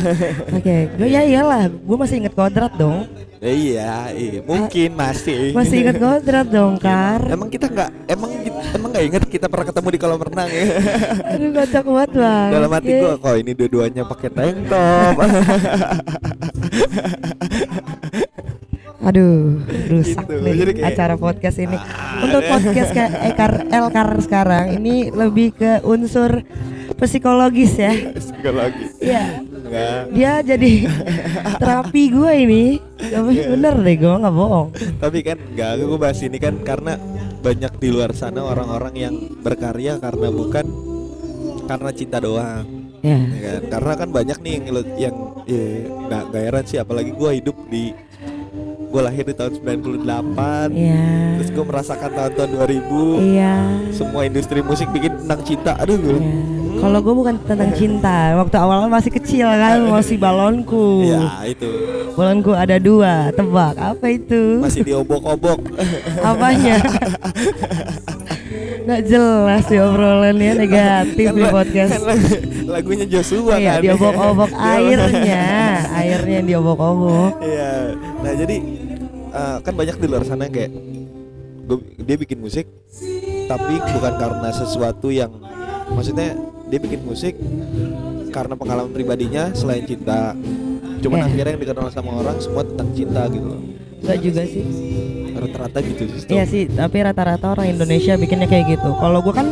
Oke gua ya iyalah gua masih inget kodrat dong. Iya iya. Mungkin masih. masih inget kodrat dong kar. emang kita nggak emang emang nggak inget kita pernah ketemu di kolam renang ya? [LAUGHS] Aduh kocak banget. Bang dalam hati gua kok ini dua-duanya pakai tank top [LAUGHS] Aduh, rusak Gitu, nih jadi kayak- acara podcast ini. Untuk podcast kayak Ekar Elkar sekarang ini lebih ke unsur psikologis ya. psikologi Iya, dia jadi terapi gue ini. Tapi bener deh gue nggak bohong. tapi kan enggak gue bahas ini kan karena banyak di luar sana orang-orang yang berkarya karena bukan karena cinta doang. Ya, ya kan? Karena kan banyak nih yang yang nggak nggak heran sih apalagi gue hidup di gue lahir di tahun 98 iya, terus gue merasakan tahun-tahun 2000 iya. semua industri musik bikin tentang cinta aduh gue iya. Kalau gue bukan tentang [LAUGHS] cinta, waktu awalnya masih kecil kan, masih balonku. ya itu Balonku ada dua, tebak apa itu? masih diobok-obok [LAUGHS] Apanya? [LAUGHS] Nggak jelas ya obrolannya negatif Kan di podcast. kan lagu- lagunya Joshua Iya, kan diobok-obok airnya, airnya yang diobok-obok. Iya. Nah jadi eh, kan banyak di luar sana kayak gua- dia bikin musik tapi bukan karena sesuatu yang maksudnya dia bikin musik karena pengalaman pribadinya selain cinta. Cuman Iya. akhirnya yang dikenal sama orang semua tentang cinta gitu loh. Enggak juga sih. Rata-rata gitu sih. Iya sih, tapi rata-rata orang Indonesia bikinnya kayak gitu. Kalau gua kan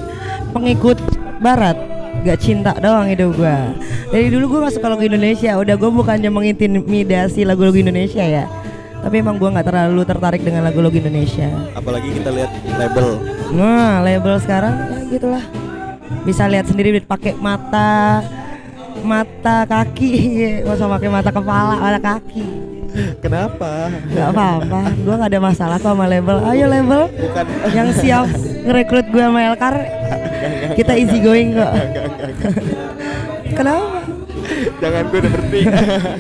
pengikut barat, gak cinta doang hidup gua. Dari dulu gua masuk ke lagu Indonesia, udah gua bukannya mengintimidasi lagu-lagu Indonesia ya. Tapi emang gua nggak terlalu tertarik dengan lagu-lagu Indonesia. Apalagi kita lihat label. Nah, label sekarang ya gitulah. Bisa lihat sendiri pakai mata mata kaki, [LAUGHS] nggak usah pakai mata kepala, mata kaki. Kenapa? Gak apa-apa, gua nggak ada masalah kok sama label. Ayo label Bukan yang siap ngerekrut gue sama Elkar, kita easy going kok. Kenapa? Jangan gue udah berhenti.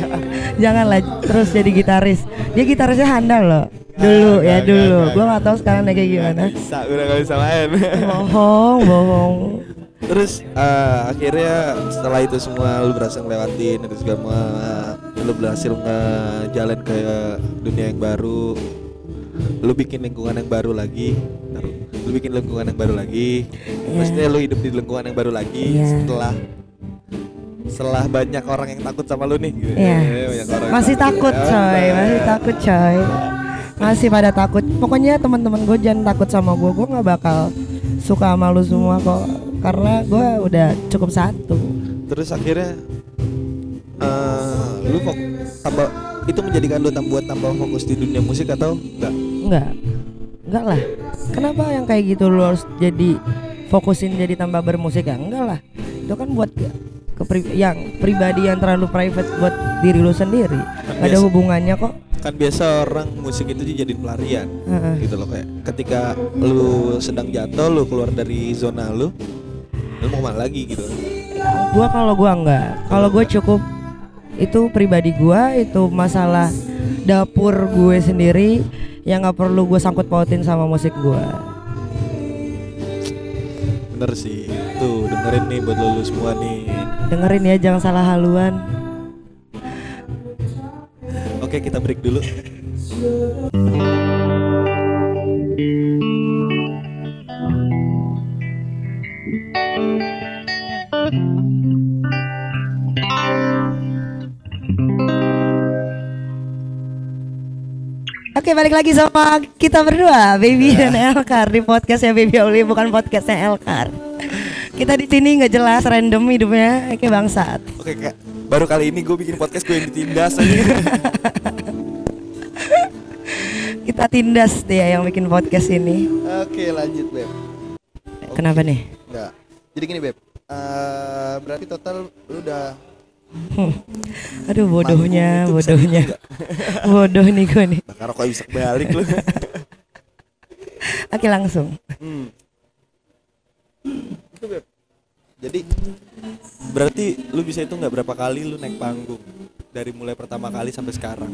[LAUGHS] Janganlah terus jadi gitaris. Dia gitarisnya handal loh. Dulu Enggak, ya enggak, dulu. Gua nggak tahu sekarang kayak gimana. Bisa udah gak bisa main. Bohong, bohong. Terus eh, akhirnya setelah itu semua lu berhasil ngelewatin itu semua lu berhasil ngejalan ke dunia yang baru. Lu bikin lingkungan yang baru lagi. Lu bikin lingkungan yang baru lagi. Maksudnya lu hidup di lingkungan yang baru lagi Iya. setelah setelah banyak orang yang takut sama lu nih gitu. Iya. Yang Masih takut Ya, coy, masih takut coy. Masih pada takut. Pokoknya teman-teman gue jangan takut sama gue. Gue nggak bakal suka sama lu semua kok. Karena gue udah cukup satu. Terus akhirnya eh lu kok tambah itu menjadikan lu tam buat tambah fokus di dunia musik atau enggak? Enggak. Enggak lah. Kenapa yang kayak gitu lu harus jadi fokusin jadi tambah bermusik ya? Enggak lah. Itu kan buat ke, pri- yang pribadi yang terlalu private buat diri lu sendiri. Gak ada biasa. hubungannya kok. Kan biasa orang musik itu dijadiin pelarian Heeh. gitu loh kayak ketika lu sedang jatuh lu keluar dari zona lu lu mau ke mana lagi gitu Gua kalau gua enggak. Kalau gue cukup itu pribadi gua itu masalah dapur gue sendiri yang nggak perlu gue sangkut pautin sama musik gua. bener sih tuh dengerin nih buat lu semua nih Dengerin ya jangan salah haluan. oke kita break dulu Oke balik lagi sama kita berdua Baby dan Elkar di podcastnya Baby Oli bukan podcastnya Elkar. Kita di sini nggak jelas random hidupnya kayak bangsat. oke kak Baru kali ini gue bikin podcast gue yang ditindas aja. [LAUGHS] Kita tindas dia yang bikin podcast ini. Oke lanjut beb. Kenapa nih? Enggak. Jadi gini beb. Eh, berarti total lu udah [LAUGHS] Aduh bodohnya, bodohnya. [LAUGHS] Bodoh nih gue nih. bakar rokok bisa balik lu. Oke langsung. hmm. Itu beb. Jadi berarti lu bisa itu nggak berapa kali lu naik panggung dari mulai pertama kali sampai sekarang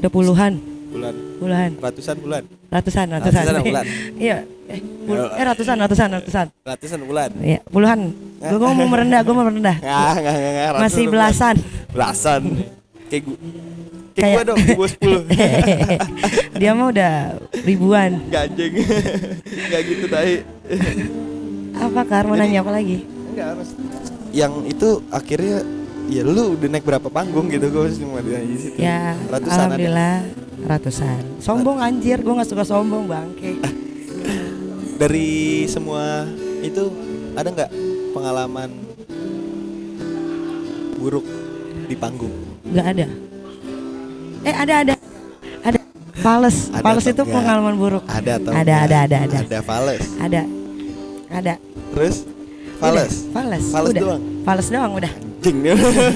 Udah puluhan, bulan puluhan, ratusan bulan ratusan, ratusan. Ratusan [LAUGHS] bulan. Iya. Eh, pul- eh ratusan, ratusan, ratusan. ratusan bulan Iya, puluhan. Gue mau merendah, gue mau merendah. nggak nggak nggak Masih bulan. belasan. belasan kayak gue kayak gue dong gue sepuluh [LAUGHS] Dia mah udah ribuan. Nggak anjing [LAUGHS] nggak gitu tadi Apa Kar mau nanya apa lagi? enggak harus yang itu akhirnya ya lu udah naik berapa panggung gitu gue cuma di situ Ya, ratusan ada alhamdulillah ratusan. Sombong anjir, gue nggak suka sombong bangke. [LAUGHS] dari semua itu ada nggak pengalaman buruk di panggung Nggak ada. Eh ada ada ada. Fales, Ada fales itu enggak? pengalaman buruk. ada atau Ada, enggak? ada, ada, ada. ada fales Ada, ada. terus fales Udah, Fales. Fales udah. doang? Fales doang udah. anjing.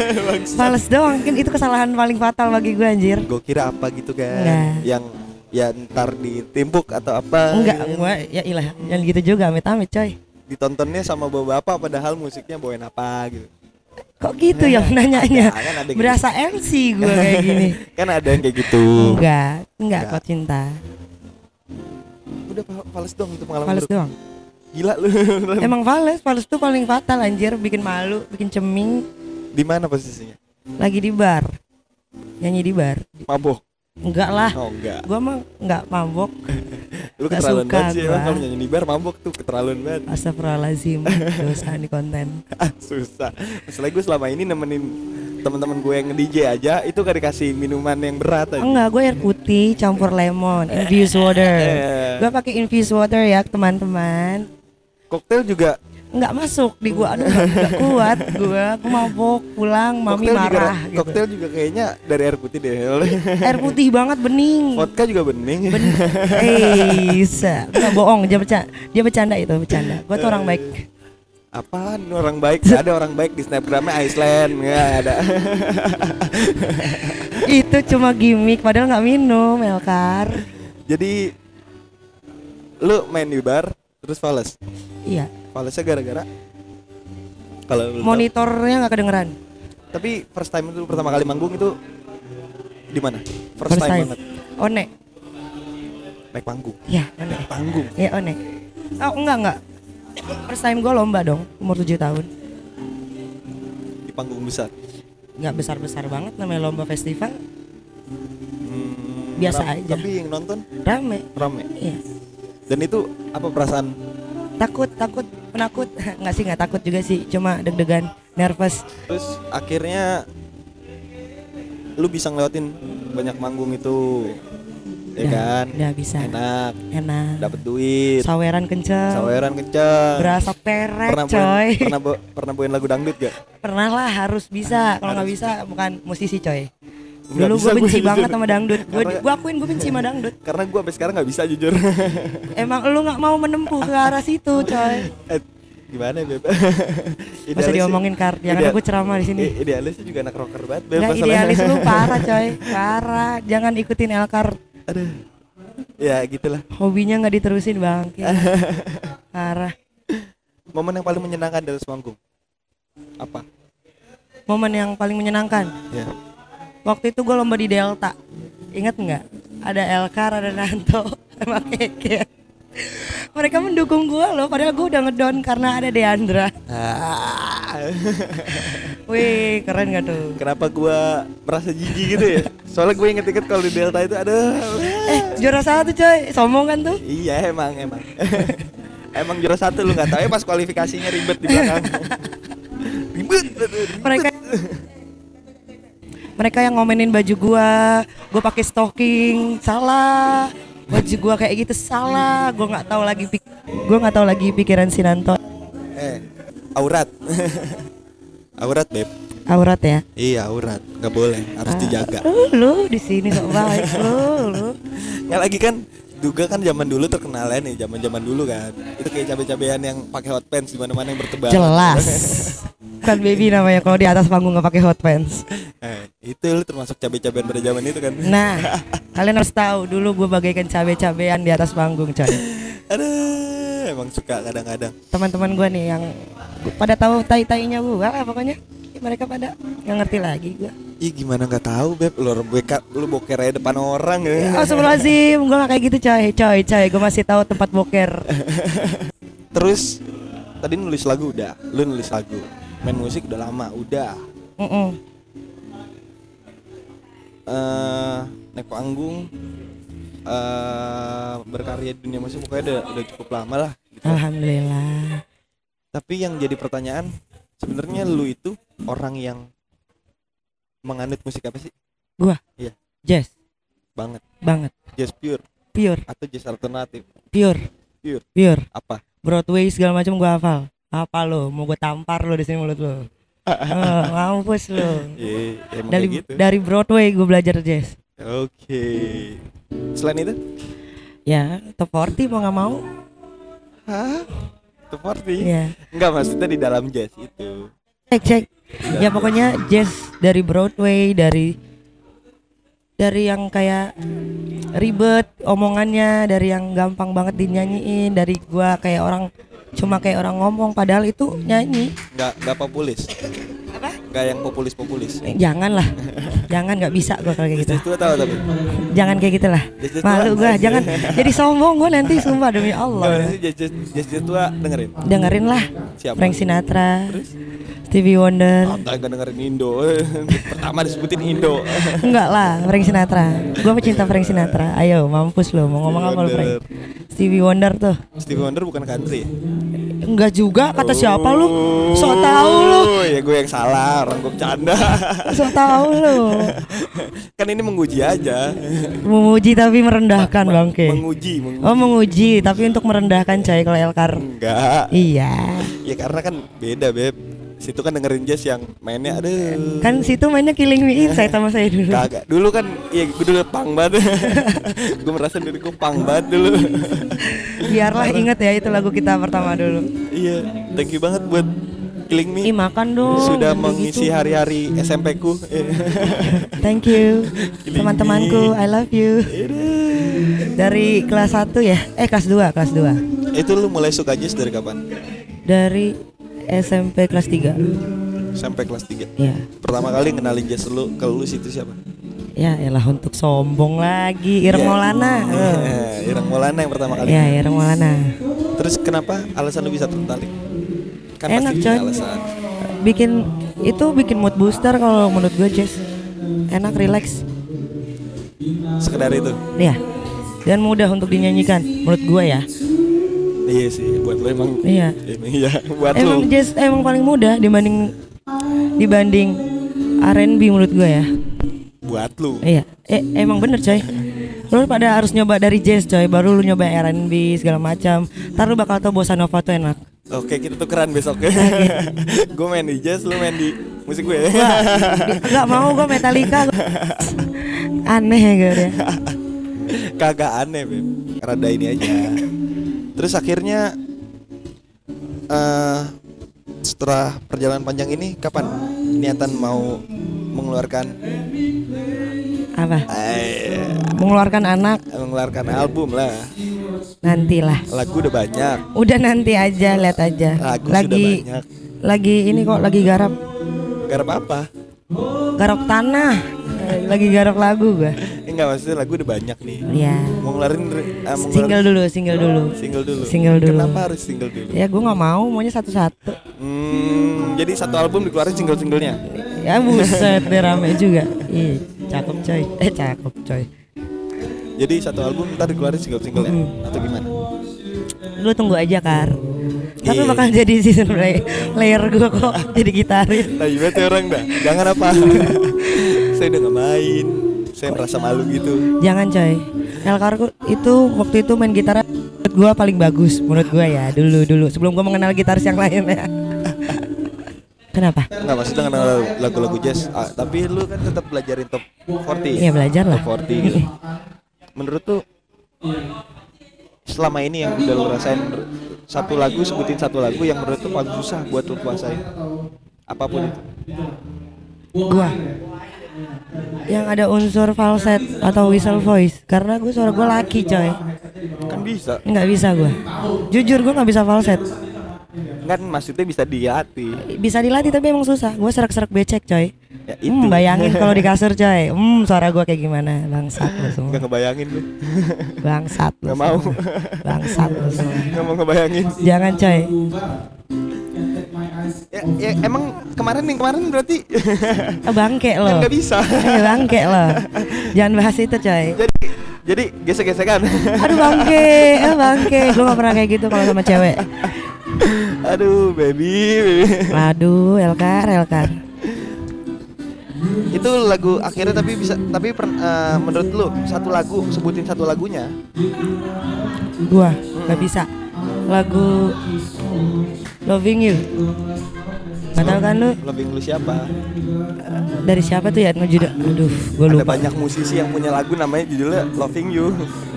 [LAUGHS] Fales doang kan itu kesalahan paling fatal bagi gue anjir. gue kira apa gitu kan Enggak. yang ya ntar ditimpuk atau apa Enggak, gitu kan. gue ya ilah, yang gitu juga amit-amit coy. ditontonnya sama bapak padahal musiknya bawain apa gitu Kok gitu yang nanyanya? Ada, kan ada gitu. Berasa MC gue kayak [LAUGHS] gini. kan ada yang kayak gitu Enggak, enggak Enggak. kok cinta. udah fa- fales dong itu pengalaman Fales doang. Gila lu [LAUGHS] Emang fales, fales tuh paling fatal anjir, bikin malu, bikin ceming. di mana posisinya Lagi di bar. Nyanyi di bar. mabok Enggak lah. oh enggak Gua mah enggak mabok. [LAUGHS] lu Nggak keterlaluan banget sih emang kalau nyanyi di bar mabok tuh keterlaluan banget Astagfirullahaladzim [LAUGHS] Dosa di konten Ah, susah masalah gue selama ini nemenin teman-teman gue yang nge-DJ aja itu gak dikasih minuman yang berat aja Enggak, gue air putih campur lemon Infused water. Gue pakai infused water ya teman-teman koktail juga Enggak masuk di gua. Aduh enggak, enggak kuat Gue Aku mabok pulang Mami koktail juga marah gitu. koktail juga kayaknya dari air putih deh. [LAUGHS] Air putih banget bening. Vodka juga bening. Ben Eh, bisa Enggak bohong, dia bercanda, dia bercanda itu, bercanda. Gue tuh orang baik. apaan? Orang baik? Gak ada orang baik di snapgramnya Iceland. Nggak ada. [LAUGHS] Itu cuma gimmick, padahal nggak minum, Elkar. jadi lu main di bar terus fales Iya, falesnya gara-gara kalau monitornya nggak kedengeran. tapi first time itu pertama kali manggung itu di mana first, First time, time. banget One, naik panggung ya one, panggung ya one. Oh enggak enggak. First time gue lomba dong, umur 7 tahun. di panggung besar Nggak besar besar banget namanya lomba festival, Hmm, Biasa aja. tapi yang nonton rame. rame Iya. Dan itu apa perasaan Takut, takut, penakut. [LAUGHS] Nggak sih nggak takut juga sih, cuma deg-degan, nervous. terus akhirnya lu bisa ngelewatin banyak manggung itu ya Udah, kan udah bisa. enak Enak. dapat duit Saweran kenceng. saweran kenceng Berasa perek pernah coy. bawain, [LAUGHS] pernah ba- pernah bawain lagu dangdut gak Pernah lah harus bisa. Kalau nggak bisa bukan musisi coy. Dulu gue gue benci jujur. banget sama dangdut. Gue gue akuin gue benci sama dangdut. karena gua sampai sekarang nggak bisa jujur [LAUGHS] Emang lu nggak mau menempuh ke arah situ coy. Eh, gimana ya, beb [LAUGHS] Masa diomongin kar, jangan aku ceramah di sini. idealisnya juga anak rocker banget beb masalahnya. idealis lu [LAUGHS] parah coy, parah. Jangan ikutin Elkar. aduh ya gitulah Hobinya nggak diterusin bang. Parah. momen yang paling menyenangkan dari semanggung apa Momen yang paling menyenangkan. ya Waktu itu gue lomba di Delta. Ingat nggak? Ada Elkar, ada Nanto, [LAUGHS] sama Keke. Mereka mendukung gue loh, padahal gue udah ngedon karena ada Deandra. Ah. Wih, keren gak tuh? kenapa gua merasa jijik gitu ya soalnya gue inget-inget kalau di Delta itu ada Eh, juara satu coy, sombong kan tuh? iya emang emang [LAUGHS] emang juara satu lu nggak tahu ya pas kualifikasinya ribet di belakang [LAUGHS] ribet ribet. Mereka mereka yang ngomenin baju gua, gua pakai stocking, salah. Baju gua kayak gitu salah. Gua nggak tahu lagi pik gua nggak tahu lagi pikiran si Nanto. eh aurat [LAUGHS] aurat beb aurat ya Iya aurat, nggak boleh, harus Ah, dijaga. lu, lu di sini sok baik lu lu Nggak [LAUGHS] lagi kan juga kan zaman dulu terkenalnya nih, zaman zaman dulu kan. Itu kayak cabe-cabean yang pakai hot pants di mana-mana yang bertebaran. jelas [LAUGHS] kan baby namanya kalau di atas panggung nggak pakai hot pants itu lu termasuk cabe-cabean pada zaman itu kan. nah kalian harus tahu dulu gue bagaikan cabe-cabean di atas panggung coy [LAUGHS] Aduh, emang suka kadang-kadang. teman-teman gue nih yang pada tahu tai-tainya gue lah pokoknya mereka pada nggak ngerti lagi gue Ih gimana nggak tahu beb, lu beka, lu boker aja depan orang ya. [LAUGHS] Astagfirullahaladzim, gue gak kayak gitu coy, coy, coy Gue masih tahu tempat boker [LAUGHS] Terus tadi nulis lagu udah, lu nulis lagu. Main musik udah lama, udah. Mm-mm. Eh naik panggung eh berkarya di dunia musik pokoknya udah, udah cukup lama lah gitu. Alhamdulillah Tapi yang jadi pertanyaan sebenarnya lu itu orang yang menganut musik apa sih? Jazz, Banget. banget Jazz pure Pure, atau jazz alternatif? pure Pure. Pure Apa? Broadway segala macam gue hafal Apa lo, mau gue tampar lo di sini mulut lo oh, Mampus lo Iya, emang dari, gitu. dari Broadway gue belajar jazz Oke. Selain itu? Ya, top 40 mau gak mau Hah? Itu party? Ya, Enggak maksudnya di dalam jazz itu. cek cek Ya pokoknya jazz dari Broadway, dari dari yang kayak ribet omongannya, dari yang gampang banget dinyanyiin, dari gua kayak orang cuma kayak orang ngomong padahal itu nyanyi. Enggak enggak populis. Apa? Enggak yang populis-populis. Eh, jangan lah. jangan nggak bisa gua kalau kayak gitu. Itu tahu tapi. Jangan kayak gitulah. Malu gua, jangan [LAUGHS] jadi sombong gua nanti sumpah demi Allah. jazz tua dengerin. Dengerin lah Siapa? Frank Sinatra, Terus? Stevie Wonder. Ah, enggak dengerin Indo. [LAUGHS] Pertama disebutin Indo. [LAUGHS] Enggak lah, Frank Sinatra. Gua pecinta Frank Sinatra. Ayo, mampus lo. Mau ngomong apa lo, Frank? Stevie Wonder tuh. Stevie Wonder bukan country. Enggak juga, kata siapa lu? Sok tahu lu. Oh, ya gue yang salah, orang gue bercanda. Sok tahu lu. [LAUGHS] kan ini menguji aja. Memuji tapi merendahkan, Bangke. Menguji, menguji. Oh, menguji tapi untuk merendahkan coy kalau Elkar. Enggak. Iya. Ya karena kan beda, Beb. Situ kan dengerin jazz yang mainnya aduh. Kan situ mainnya Killing Me Inside sama saya dulu. Kagak. Dulu kan iya gue dulu pang banget. [LAUGHS] gue merasa diriku pang banget dulu. Biarlah inget ya itu lagu kita pertama dulu. iya, thank you banget buat Killing Me. Ih, makan dong. Sudah Gitu-gitu. mengisi hari-hari SMP ku. [LAUGHS] Thank you. Teman-temanku. I love you. Dari kelas 1 ya? Eh kelas 2, kelas 2. Itu lu mulai suka jazz dari kapan? Dari SMP kelas 3. Sampai kelas 3. Ya. Pertama kali kenalin jazz lu ke lu situ siapa? Ya, elah untuk sombong lagi. Ireng Iya. Maulana. Eh. Iya, Ireng Maulana yang pertama kali. Ya, Ireng Maulana. Terus kenapa alasan lu bisa tertarik? Kan Enak, coy. alasan. Bikin itu bikin mood booster kalau menurut gue jazz. Enak, relax. Sekedar itu. Ya. Dan mudah untuk dinyanyikan menurut gue ya. Iya sih, buat lu emang. Iya. Emang iya, buat Emang lu. jazz emang paling mudah dibanding dibanding R&B menurut gue ya. Buat lu. Iya, eh, emang bener coy. Lu pada harus nyoba dari jazz coy, baru lu nyoba R&B segala macam. Ntar lu bakal tau bossa nova tuh enak. Oke, kita tukeran besok ya. [LAUGHS] gue main di jazz, lu main di musik gue. Enggak, enggak mau gue Metallica. [LAUGHS] Aneh ya gue deh. Kagak aneh, Beb. Rada ini aja. Terus akhirnya eh setelah perjalanan panjang ini kapan niatan mau mengeluarkan Apa? eh, Mengeluarkan anak mengeluarkan album lah. nantilah. Lagu udah banyak. Udah nanti aja, lihat aja. Lagu lagi sudah banyak. lagi ini kok lagi garap Garap apa? garap tanah. Eh, Lagi garap lagu gue. Eh, enggak maksudnya lagu udah banyak nih. Iya. Mau ngeluarin eh, mau ngeluarin Single dulu, single dulu. single dulu. Single dulu. Kenapa harus single dulu? Ya gue nggak mau, maunya satu-satu. Hmm, jadi satu album dikeluarin single-singlenya. Ya buset deh rame juga. Ih, cakep coy. Eh cakep coy. Jadi satu album ntar dikeluarin single-singlenya Mm. atau gimana? Lu tunggu aja Kar. Tapi Iya. bakal jadi season play player gue kok jadi gitaris. Nah, gimana tuh orang dah? Jangan apa? [LAUGHS] Saya udah nggak main. Saya merasa malu gitu. Jangan coy. El Kargo itu waktu itu main gitar menurut gue paling bagus menurut gue ya dulu dulu sebelum gue mengenal gitaris yang lain ya. [LAUGHS] Kenapa? Enggak maksudnya ngedengar lagu-lagu jazz, ah, tapi lu kan tetap belajarin top 40. Iya belajar lah. Top 40 gitu. Menurut tuh selama ini yang udah lu rasain satu lagu sebutin satu lagu yang menurut tuh paling susah buat lu kuasain. Apa pun itu. Gua yang ada unsur falset atau whistle voice karena gue suara gue laki coy Kan bisa. nggak bisa gue jujur gue nggak bisa falset Kan maksudnya bisa dilatih. bisa dilatih tapi emang susah gue serak-serak becek coy Ya itu. hmm, bayangin kalau di kasur coy hmm suara gue kayak gimana bangsat lu semua Gak ngebayangin lu. bangsat lu Nggak mau. bangsat lu semua Gak mau ngebayangin. jangan coy Ya, ya emang kemarin yang kemarin berarti Ah, bangke kan lo. [LAUGHS] Nggak bisa. Eh, bangke lo. Jangan bahas itu coy. Jadi jadi gesek-gesekan. aduh bangke. Eh bangke. Gue gak pernah kayak gitu kalau sama cewek. Aduh, baby, baby. aduh Elkar Elkar. Itu lagu akhirnya tapi bisa tapi per- eh, menurut lu satu lagu sebutin satu lagunya. Gua nggak bisa lagu Loving You. Tahu kan lu lebih lu siapa? Dari siapa tuh ya? Ngejudul aduh gue ada lupa. banyak musisi yang punya lagu namanya judulnya Loving You.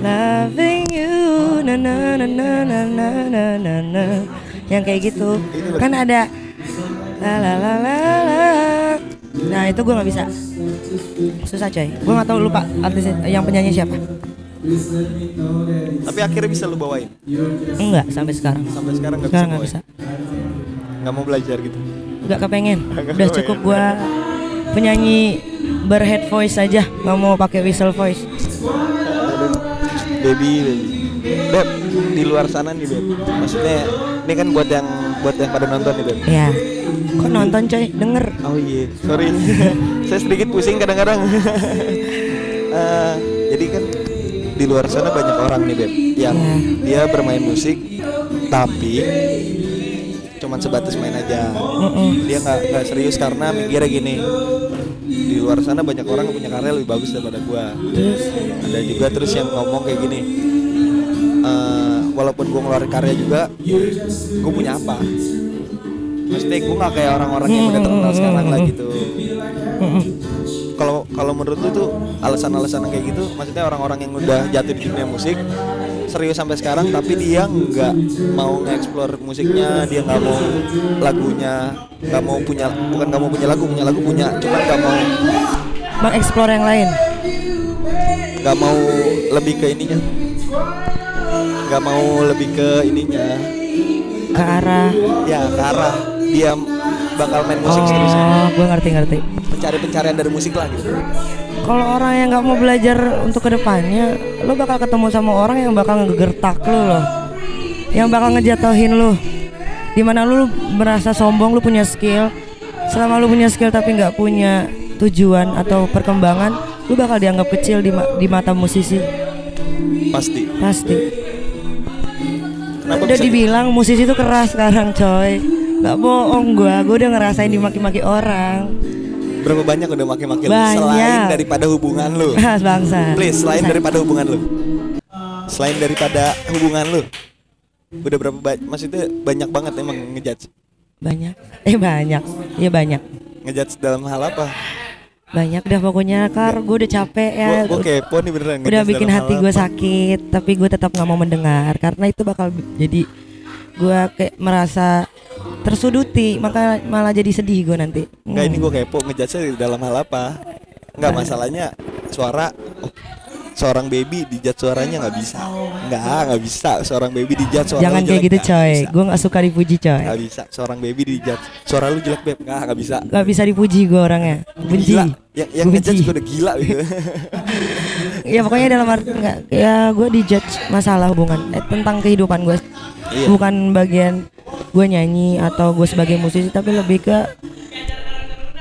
Loving You na na na na na na na na na. Yang kayak gitu. Itu kan ada la la la la la. Nah itu gua nggak bisa. Susah coy. Gua nggak tahu lupa artis yang penyanyi siapa tapi akhirnya bisa lu bawain? Enggak sampai sekarang. Sampai sekarang nggak bisa sekarang nggak bisa nggak mau belajar gitu? Nggak kepengen. Udah cukup gua penyanyi berhead voice aja. Nggak mau pakai whistle voice. Baby baby beb di luar sana nih beb. Maksudnya ini kan buat yang buat yang pada nonton nih beb. Ya kok nonton coy? Denger. Oh iya, sorry. [LAUGHS] Saya sedikit pusing kadang-kadang. [LAUGHS] Eh, jadi kan di luar sana banyak orang nih beb yang Iya. dia bermain musik tapi cuman sebatas main aja. Mm-mm. Dia nggak nggak serius karena mikirnya gini. Di luar sana banyak orang yang punya karya lebih bagus daripada gua. terus Ada juga terus yang ngomong kayak gini. eh, walaupun gua ngeluarin karya juga, gua punya apa? Maksudnya gua nggak kayak orang-orang yang udah terkenal sekarang lah gitu. Kalau menurut lu tuh alasan-alasan kayak gitu maksudnya orang-orang yang udah jatuh di dunia musik serius sampai sekarang tapi dia nggak mau nge-explore musiknya dia nggak mau lagunya nggak mau punya bukan nggak mau punya lagu punya lagu punya cuman nggak mau bang explore yang lain? Nggak mau lebih ke ininya. Nggak mau lebih ke ininya. Ke arah? Ya ke arah dia bakal main musik oh gue ngerti ngerti mencari pencarian dari musik lah gitu. Kalau orang yang nggak mau belajar untuk ke depannya lo bakal ketemu sama orang yang bakal ngegertak lo loh. Yang bakal ngejatuhin lo. Di mana lu merasa sombong lu punya skill. Selama lu punya skill tapi nggak punya tujuan atau perkembangan lu bakal dianggap kecil di, ma- di mata musisi. Pasti. Pasti. Kenapa udah dibilang musisi itu keras sekarang coy. Nggak bohong gua. Gua udah ngerasain dimaki-maki orang berapa banyak udah maki-maki lu Banyak. selain daripada hubungan lu [LAUGHS] bangsa Please, selain daripada hubungan lu. Selain daripada hubungan lu. Udah berapa banyak? Maksudnya banyak banget emang ngejudge. banyak eh banyak ya banyak Ngejudge dalam hal apa? banyak dah pokoknya kar gue udah capek ya gua kepo nih beneran. udah bikin hati gue sakit tapi gue tetap nggak mau mendengar karena itu bakal jadi gue kayak merasa tersuduti maka malah jadi sedih gue nanti Enggak Hmm. ini gua kepo ngejudge dalam hal apa? Enggak masalahnya suara oh, seorang baby dijudge suaranya nggak bisa. Enggak, nggak bisa seorang baby dijudge suara jangan kayak gitu nggak coy gue nggak suka dipuji coy Nggak bisa seorang baby dijudge suara lu jelek beb. Nggak, nggak bisa. nggak bisa dipuji gue orangnya benci Gila. Yang, yang benci. juga udah gila gitu. [LAUGHS] ya pokoknya dalam arti nggak ya gue dijudge masalah hubungan eh, tentang kehidupan gue Iya. bukan bagian gue nyanyi atau gue sebagai musisi tapi lebih ke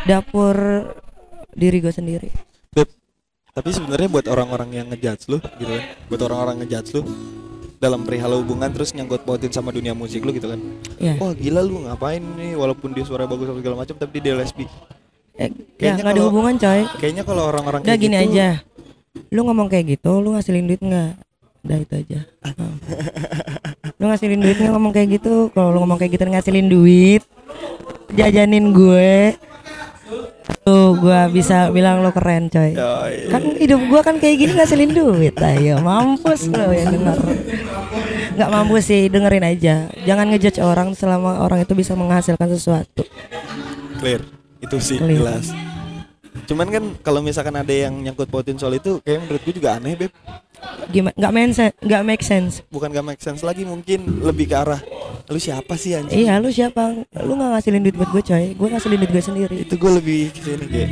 dapur diri gue sendiri. Beb, tapi sebenarnya buat orang-orang yang ngejudge lu gitu kan, buat orang-orang ngejudge lu dalam perihal hubungan terus nyangkut pautin sama dunia musik lu gitu kan. ya Wah gila lu ngapain nih? Walaupun dia suara bagus atau segala macam tapi dia lesbi. eh, ya Kayaknya nggak ada kalau- hubungan coy. Kayaknya kalau orang-orang udah kayak gini gitu, aja. Lu ngomong kayak gitu lu ngasilin duit nggak udah itu aja. Oh. lu ngasilin duit nggak ngomong kayak gitu. Kalau lu ngomong kayak gitu ngasilin duit. Jajanin gue. Tuh gue bisa bilang lo keren coy. Kan hidup gue kan kayak gini ngasilin duit. Ayo mampus lo yang denger. Nggak mampu sih dengerin aja. Jangan ngejudge orang selama orang itu bisa menghasilkan sesuatu. Clear. Itu sih Clear. jelas. Cuman kan kalau misalkan ada yang nyangkut pautin soal itu kayak menurut gue juga aneh beb gimana nggak make sense nggak make sense. Bukan gak make sense lagi mungkin lebih ke arah lu siapa sih anjing? Iya lu siapa? Lu nggak ngasilin duit buat gue coy. Gue ngasilin duit gue sendiri. Itu gue lebih ke sini kayak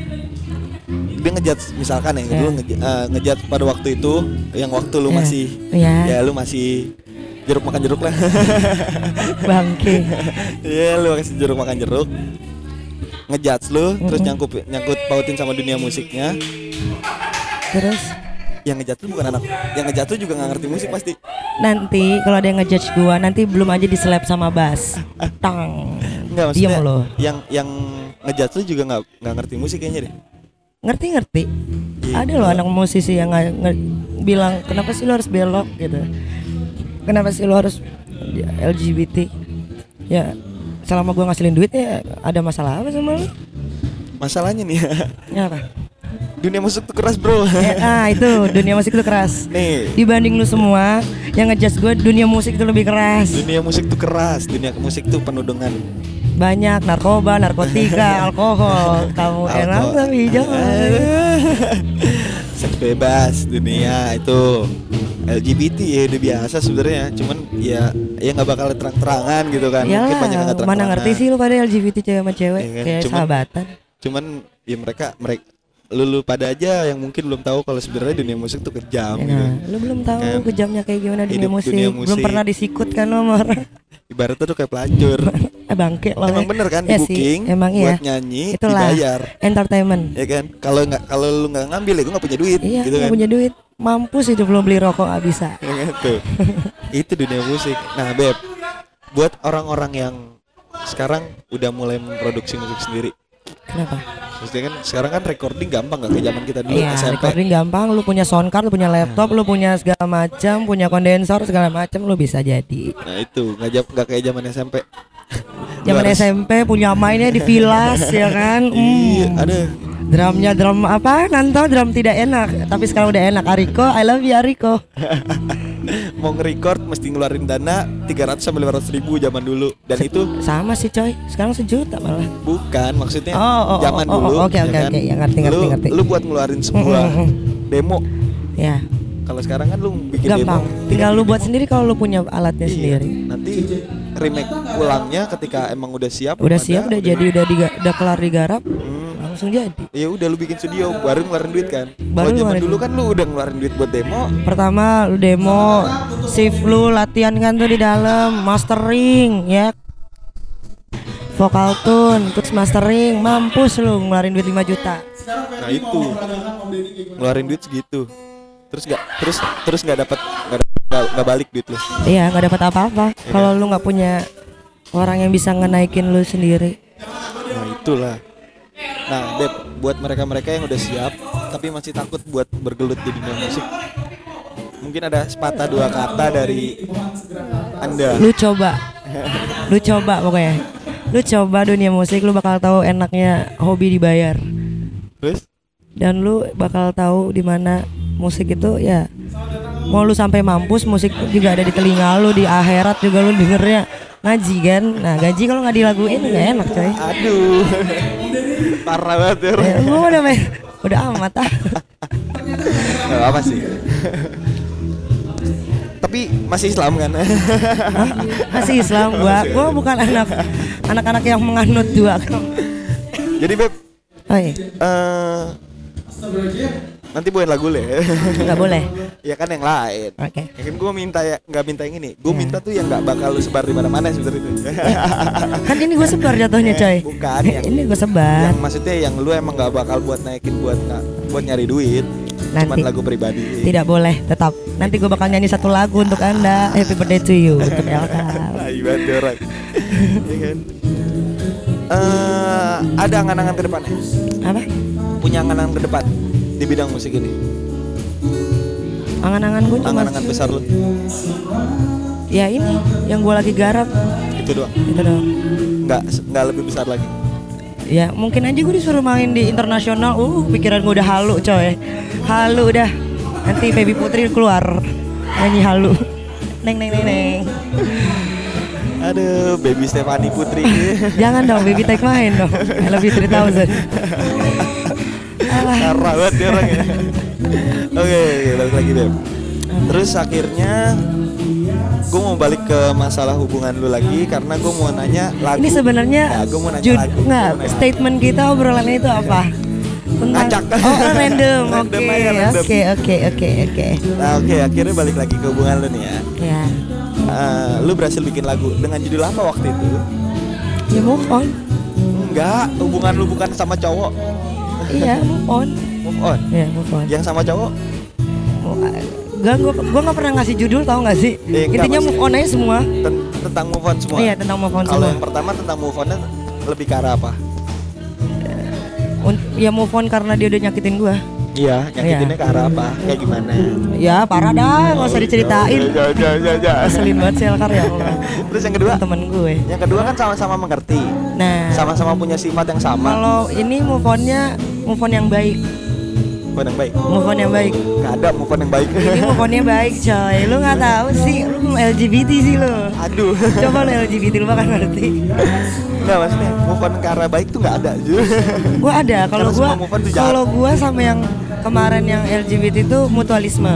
dia ngejat misalkan ya Ya. lu nge, ngejat pada waktu itu yang waktu lu Ya. masih Iya. ya lu masih jeruk makan jeruk lah. [LAUGHS] Bangke. Iya lu kasih jeruk makan jeruk. Ngejudge lu terus Mm-mm. nyangkut nyangkut pautin sama dunia musiknya. Terus yang lu bukan anak. Yang lu juga nggak ngerti musik pasti. Nanti kalau ada yang ngejudge gua nanti belum aja diselap sama bass. Tang. Enggak maksudnya Diem lo. yang yang lu juga nggak nggak ngerti musik kayaknya deh. Ngerti ngerti Iya. ada loh anak musisi yang nggak nge- bilang kenapa sih lo harus belok? gitu. Kenapa sih lo harus LGBT ya selama gua ngasilin duit ya ada masalah apa sama lo? Masalahnya nih ya. Apa dunia musik tuh keras bro. Eh, ah itu. Dunia musik itu keras. Nih. Dibanding lu semua yang ngejudge gue dunia musik itu lebih keras. Dunia musik tuh keras. Dunia musik tuh penuh dengan banyak narkoba narkotika [LAUGHS] alkohol. Kamu enak tapi jangan [LAUGHS] seks bebas dunia itu. LGBT ya udah biasa sebenarnya. Cuman ya ya nggak bakal terang-terangan gitu kan. Ya Mungkin banyak yang nggak mana ngerti sih lu pada LGBT cewek sama cewek Iya kan? kayak Cuman- sahabatan. cuman ya mereka mereka lulu pada aja yang mungkin belum tahu kalau sebenarnya dunia musik tuh kejam Ya, gitu lu belum tahu Kan. kejamnya kayak gimana dunia musik. dunia belum musik. pernah disikut kan sama orang [LAUGHS] ibaratnya tuh kayak pelacur [LAUGHS] eh bangke lo emang ya. bener kan Ya di sih, booking emang buat iya nyanyi itulah dibayar entertainment ya kan kalau nggak kalau lu nggak ngambil ya gue nggak punya duit iya gitu nggak kan punya duit mampus hidup lo beli rokok gak bisa [LAUGHS] Ya kan? Tuh. itu dunia musik nah beb buat orang-orang yang sekarang udah mulai memproduksi musik sendiri kenapa Maksudnya kan sekarang kan recording gampang gak kayak zaman kita dulu Iya, SMP recording gampang. Lu punya sound card, lu punya laptop, lu punya segala macam, punya kondensor segala macam, lu bisa jadi. Nah itu nggak jam- nggak kayak zaman SMP. Zaman SMP punya mainnya di Vilas ya kan. Iya, Hmm. ada. Drumnya drum apa? Nanto drum tidak enak, tapi sekarang udah enak. Ariko, I love you Ariko. [LAUGHS] Mau nge-record mesti ngeluarin dana 300 sampai 500 ribu zaman dulu dan itu Sama sih coy. Sekarang sejuta malah. bukan maksudnya Oh, oh, oh, zaman oh, oh, dulu. oke, oke, oke. Ya, ngerti, ngerti, lu, ngerti. Lu buat ngeluarin sebuah Mm, mm, demo. Ya, Kalau sekarang kan lu bikin gampang. demo. Tinggal lu buat sendiri kalau lu punya alatnya Iya, sendiri. Nanti remake ulangnya ketika emang udah siap. Udah ada, siap, udah jadi, udah diga- udah kelar digarap, Hmm, langsung jadi. ya udah lu bikin studio baru ngeluarin duit kan. Baru Kalau zaman dulu kan lu udah ngeluarin duit buat demo. Pertama lu demo, shift lu latihan kan tuh di dalam, mastering ya. Vokal tune, terus mastering, mampus lu ngeluarin duit 5 juta. Nah itu ngeluarin duit segitu. Terus nggak terus terus nggak dapat nggak balik duit lu. Iya, nggak dapat apa-apa. Kalau lu nggak punya orang yang bisa ngenaikin lu sendiri. Nah itulah. Nah, Beb, buat mereka-mereka yang udah siap tapi masih takut buat bergelut di dunia musik, mungkin ada sepatah dua kata dari Anda. Lu coba. Lu coba pokoknya. Lu coba dunia musik lu bakal tahu enaknya hobi dibayar. Terus dan lu bakal tahu di mana musik itu ya mau lu sampai mampus musik juga ada di telinga lu di akhirat juga lu dengernya ngaji kan nah gaji kalau nggak dilaguin nggak enak coy aduh. [LAUGHS] Parah banget ya. ya, gua udah me- udah amat ah Gak apa sih. tapi masih Islam kan? Hah? masih Islam gua gua bukan anak anak-anak yang menganut dua Jadi Beb, oh iya eh nanti bawain lagu le. nggak boleh [LAUGHS] ya kan yang lain. oke Ya kan gue minta ya nggak minta yang ini, gue Ya. minta tuh yang nggak bakal lu sebar di mana-mana sebenarnya itu. [LAUGHS] kan ini gue sebar jatuhnya coy Bukan yang ini gue sebar yang maksudnya yang lu emang nggak bakal buat naikin buat buat nyari duit, cuman Nanti. lagu pribadi. tidak boleh tetap nanti gue bakal nyanyi satu lagu untuk anda happy birthday to you untuk Elkar Nah, ibarat orang. Iya kan? Eh, ada angan-angan ke depannya? apa Punya angan-angan ke depan di bidang musik ini? angan-angan gue Angan-angan besar lu? ya ini yang gue lagi garap Itu doang. itu dong Nggak nggak lebih besar lagi. ya mungkin aja gue disuruh main di internasional uh pikiran gue udah halu coy halu udah nanti baby putri keluar nyanyi halu neng neng neng neng Aduh, baby Stefani Putri. [LAUGHS] jangan dong baby take main dong I love you 3000 Alah. [LAUGHS] Parah banget orang ya. Oke, balik lagi Beb. Terus akhirnya gue mau balik ke masalah hubungan lu lagi karena gue mau nanya lagu. ini sebenarnya Ya, gue mau nanya jud- lagu. nggak nanya. statement kita obrolannya itu apa tentang Ngacak. oh random [LAUGHS] Random oke oke oke oke oke Nah, oke, akhirnya balik lagi ke hubungan lu nih ya. ya Eh, lu berhasil bikin lagu dengan judul apa waktu itu? ya move on Enggak, hubungan lu bukan sama cowok. Iya [LAUGHS] move on Move on. ya move on Yang sama cowok? Gak, gua, gua gak pernah ngasih judul tau gak sih? Eh, Intinya move on aja semua Ten- tentang move on semua. Iya tentang move on Kalau semua yang pertama tentang move on lebih ke arah apa? Un- Ya move on karena dia udah nyakitin gua Iya, nyakitinnya ke arah apa? Kayak gimana? Ya parah dah, gak usah diceritain Ya, ya, ya, ya. Keselin banget sih Elkar ya Terus yang kedua? Temen gue Yang kedua kan sama-sama mengerti, Nah sama-sama punya sifat yang sama. Kalau ini move onnya Move on yang baik Move on yang baik. Move on yang baik Gak ada move on yang baik. Ini move onnya baik coy Lu gak tahu sih Lu LGBT sih lu Aduh. Coba lu LGBT lu bakal ngerti Enggak maksudnya move on ke arah baik tuh nggak ada. Gua ada Kalau gua. Kalau gua sama yang kemarin yang LGBT itu mutualisme.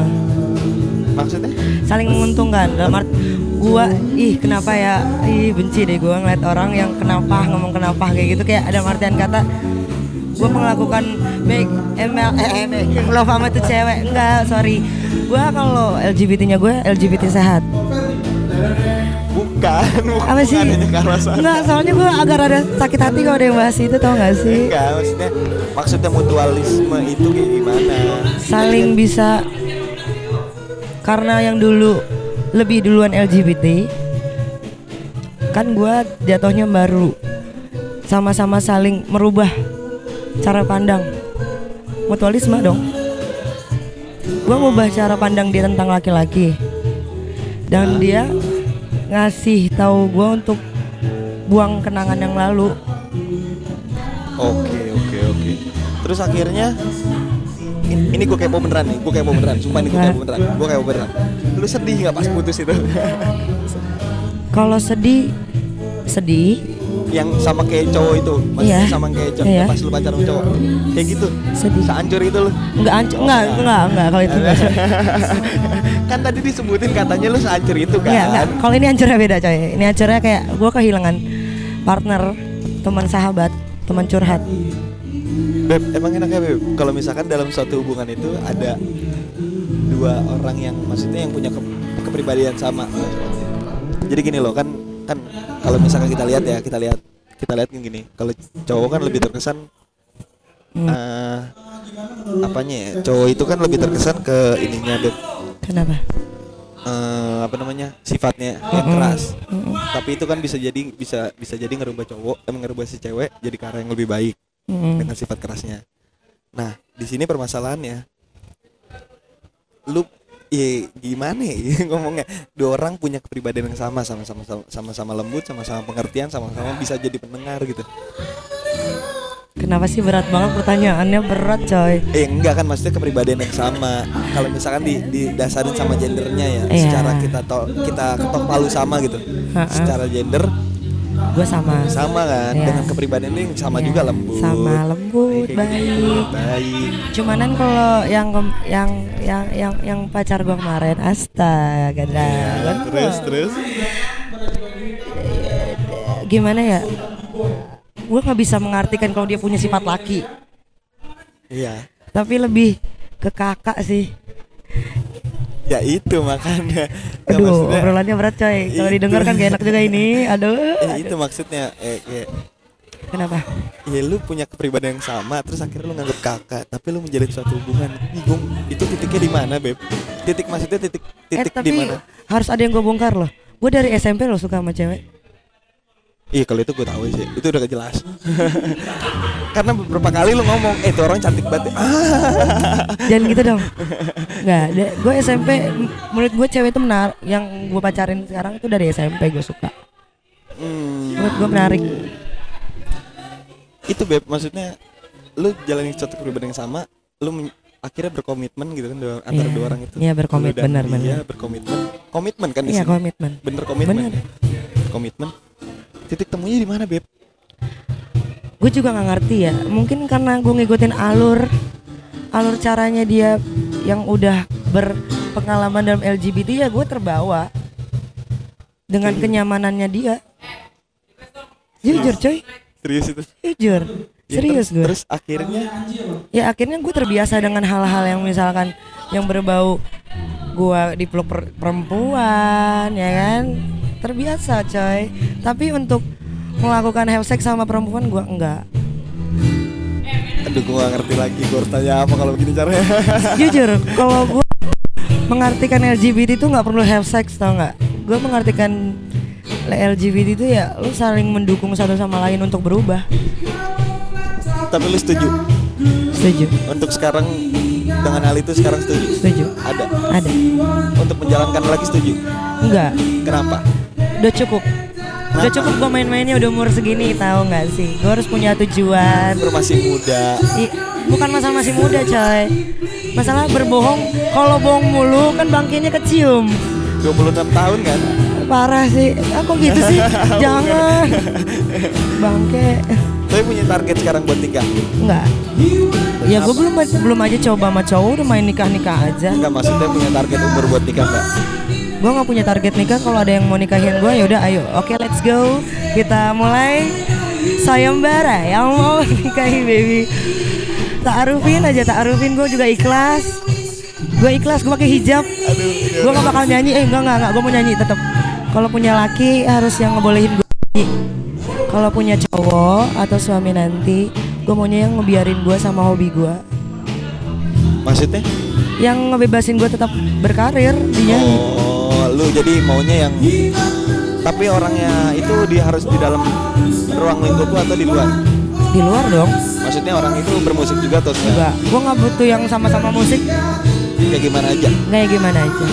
Maksudnya? saling menguntungkan. Dalam art gua ih kenapa ya? Ih benci deh gua ngeliat orang yang kenapa ngomong kenapa kayak gitu. Kayak ada artian kata gua melakukan baik ML eh, making love sama tuh cewek enggak sorry. Gua kalau LGBT-nya gue LGBT sehat Bukan, bukan apa sih enggak soalnya gua agak rada sakit hati kalau ada yang bahas itu tau gak sih? Enggak, maksudnya maksudnya mutualisme itu kayak gimana? saling bisa karena yang dulu lebih duluan LGBT kan gua jatuhnya baru sama-sama saling merubah cara pandang. Mutualisme dong. Gua ngubah cara pandang dia tentang laki-laki dan dia ngasih tahu gua untuk buang kenangan yang lalu Oke, oke, oke. Terus akhirnya in- ini gue kepo beneran nih, gue kepo beneran, sumpah nih gue kepo beneran, gue kepo beneran. Lu sedih nggak pas putus itu? [LAUGHS] kalau sedih sedih yang sama kayak cowok itu, masih Iya. sama kayak cowok, Iya. pas lu pacaran sama cowok, kayak gitu. sedih Seancur itu lu. Enggak ancur, enggak, enggak, enggak kalau itu enggak. [LAUGHS] kan tadi disebutin katanya lu seancur itu kan. Enggak, enggak. Kalau ini hancurnya beda coy. Ini hancurnya kayak gue kehilangan partner, teman sahabat, teman curhat. Beb, emang enak ya Beb? Kalau misalkan dalam suatu hubungan itu ada dua orang yang maksudnya yang punya ke- kepribadian sama. Jadi gini loh kan kan kalau misalkan kita lihat ya kita lihat kita lihat gini kalau cowok kan lebih terkesan Hmm. eh, apanya ya cowok itu kan lebih terkesan ke ininya Beb Kenapa? eh, apa namanya sifatnya yang Mm-mm. keras Mm-mm. tapi itu kan bisa jadi bisa bisa jadi ngerubah cowok eh, ngerubah si cewek jadi ke arah yang lebih baik Mm-mm. dengan sifat kerasnya. Nah, di sini permasalahannya, lu ya gimana ya [LAUGHS] ngomongnya dua orang punya kepribadian yang sama sama-sama sama-sama lembut sama-sama pengertian sama-sama bisa jadi pendengar gitu Kenapa sih berat banget pertanyaannya berat coy. eh enggak kan maksudnya kepribadian yang sama kalau misalkan di didasarin sama gendernya ya Iya. secara kita to, kita ketok palu sama gitu Ha-ha. secara gender Gue sama. sama kan Iya. dengan kepribadian ini sama Iya, juga lembut Sama lembut, gitu. baik. baik Cumanan kalau yang yang yang yang yang pacar gue kemarin, astaga. Ya, terus terus Gimana ya? Gue nggak bisa mengartikan kalau dia punya sifat laki. iya tapi lebih ke kakak sih. Ya itu makanya Ya, Aduh, maksudnya- obrolannya berat coy. Kalau didengar kan gak enak juga ini. Aduh. Eh, itu maksudnya eh, Kenapa? ya lu punya kepribadian yang sama terus akhirnya lu nganggap kakak tapi lu menjalin suatu hubungan bingung itu titiknya di mana beb titik maksudnya titik eh titik di tapi mana harus ada yang gue bongkar loh. Gue dari SMP loh suka sama cewek. Iya kalau itu gue tahu sih itu udah jelas [LAUGHS] karena beberapa kali lu ngomong eh itu orang cantik banget [LAUGHS] Jangan gitu dong. Nggak, gue SMP menurut gue cewek itu menar yang gue pacarin sekarang itu dari SMP gue suka. Hmm, menurut gue menarik itu beb maksudnya lu jalanin suatu kepribadian yang sama lu akhirnya berkomitmen gitu kan antara Iya. dua orang itu Iya, berkomit- Lu dan benar, benar. berkomitmen komitmen kan di iya sini komitmen bener komitmen Bener. ya? komitmen titik temunya di mana beb? Gue juga nggak ngerti ya. Mungkin karena gue ngikutin alur alur caranya dia yang udah berpengalaman dalam LGBT ya gue terbawa dengan kenyamanannya dia. Jujur coy. Serius itu? Jujur. Ya, serius gue terus akhirnya? Ya akhirnya gue terbiasa dengan hal-hal yang misalkan yang berbau gue dipeluk per- perempuan ya kan? Terbiasa coy. Tapi untuk melakukan have sex sama perempuan gue enggak. Aduh gua gak ngerti lagi gua harus tanya apa kalau begini caranya. [LAUGHS] Jujur kalau gue mengartikan LGBT itu nggak perlu have sex tau nggak? Gue mengartikan LGBT itu ya lu saling mendukung satu sama lain untuk berubah. Tapi lu setuju? Setuju. Untuk sekarang dengan hal itu sekarang setuju? Setuju. Ada? Ada. Untuk menjalankan lagi setuju? Enggak. Kenapa? Udah cukup. Udah cukup gue main-mainnya udah umur segini tahu nggak sih? Gue harus punya tujuan. Lu masih muda. I- bukan masalah masih muda coy. Masalah berbohong. Kalau bohong mulu kan bangkainya kecium. 26 tahun kan? Parah sih. Aku gitu sih. [LAUGHS] Jangan. Bangke. Tapi punya target sekarang buat nikah? Enggak ya gue belum belum aja coba sama cowok udah main nikah nikah aja. Enggak maksudnya punya target umur buat nikah enggak gue nggak punya target nikah kalau ada yang mau nikahin gue yaudah ayo. Oke let's go. Kita mulai. Sayembara yang mau [LAUGHS] nikahi baby. Taarufin aja taarufin. Gue juga ikhlas. Gue ikhlas gue pakai hijab. Gue gak bakal nyanyi. Eh enggak enggak enggak gue mau nyanyi tetap kalau punya laki harus yang ngebolehin gue nyanyi. Kalau punya cowok atau suami nanti gue maunya yang ngebiarin gue sama hobi gue maksudnya? Yang ngebebasin gue tetap berkarir di nyanyi oh lu jadi maunya yang tapi orangnya itu dia harus di dalam ruang lingkup lu atau di luar? Di luar dong. Maksudnya orang itu bermusik juga atau enggak? Enggak. Gue nggak butuh yang sama-sama musik. Kayak gimana aja? Ya gimana aja.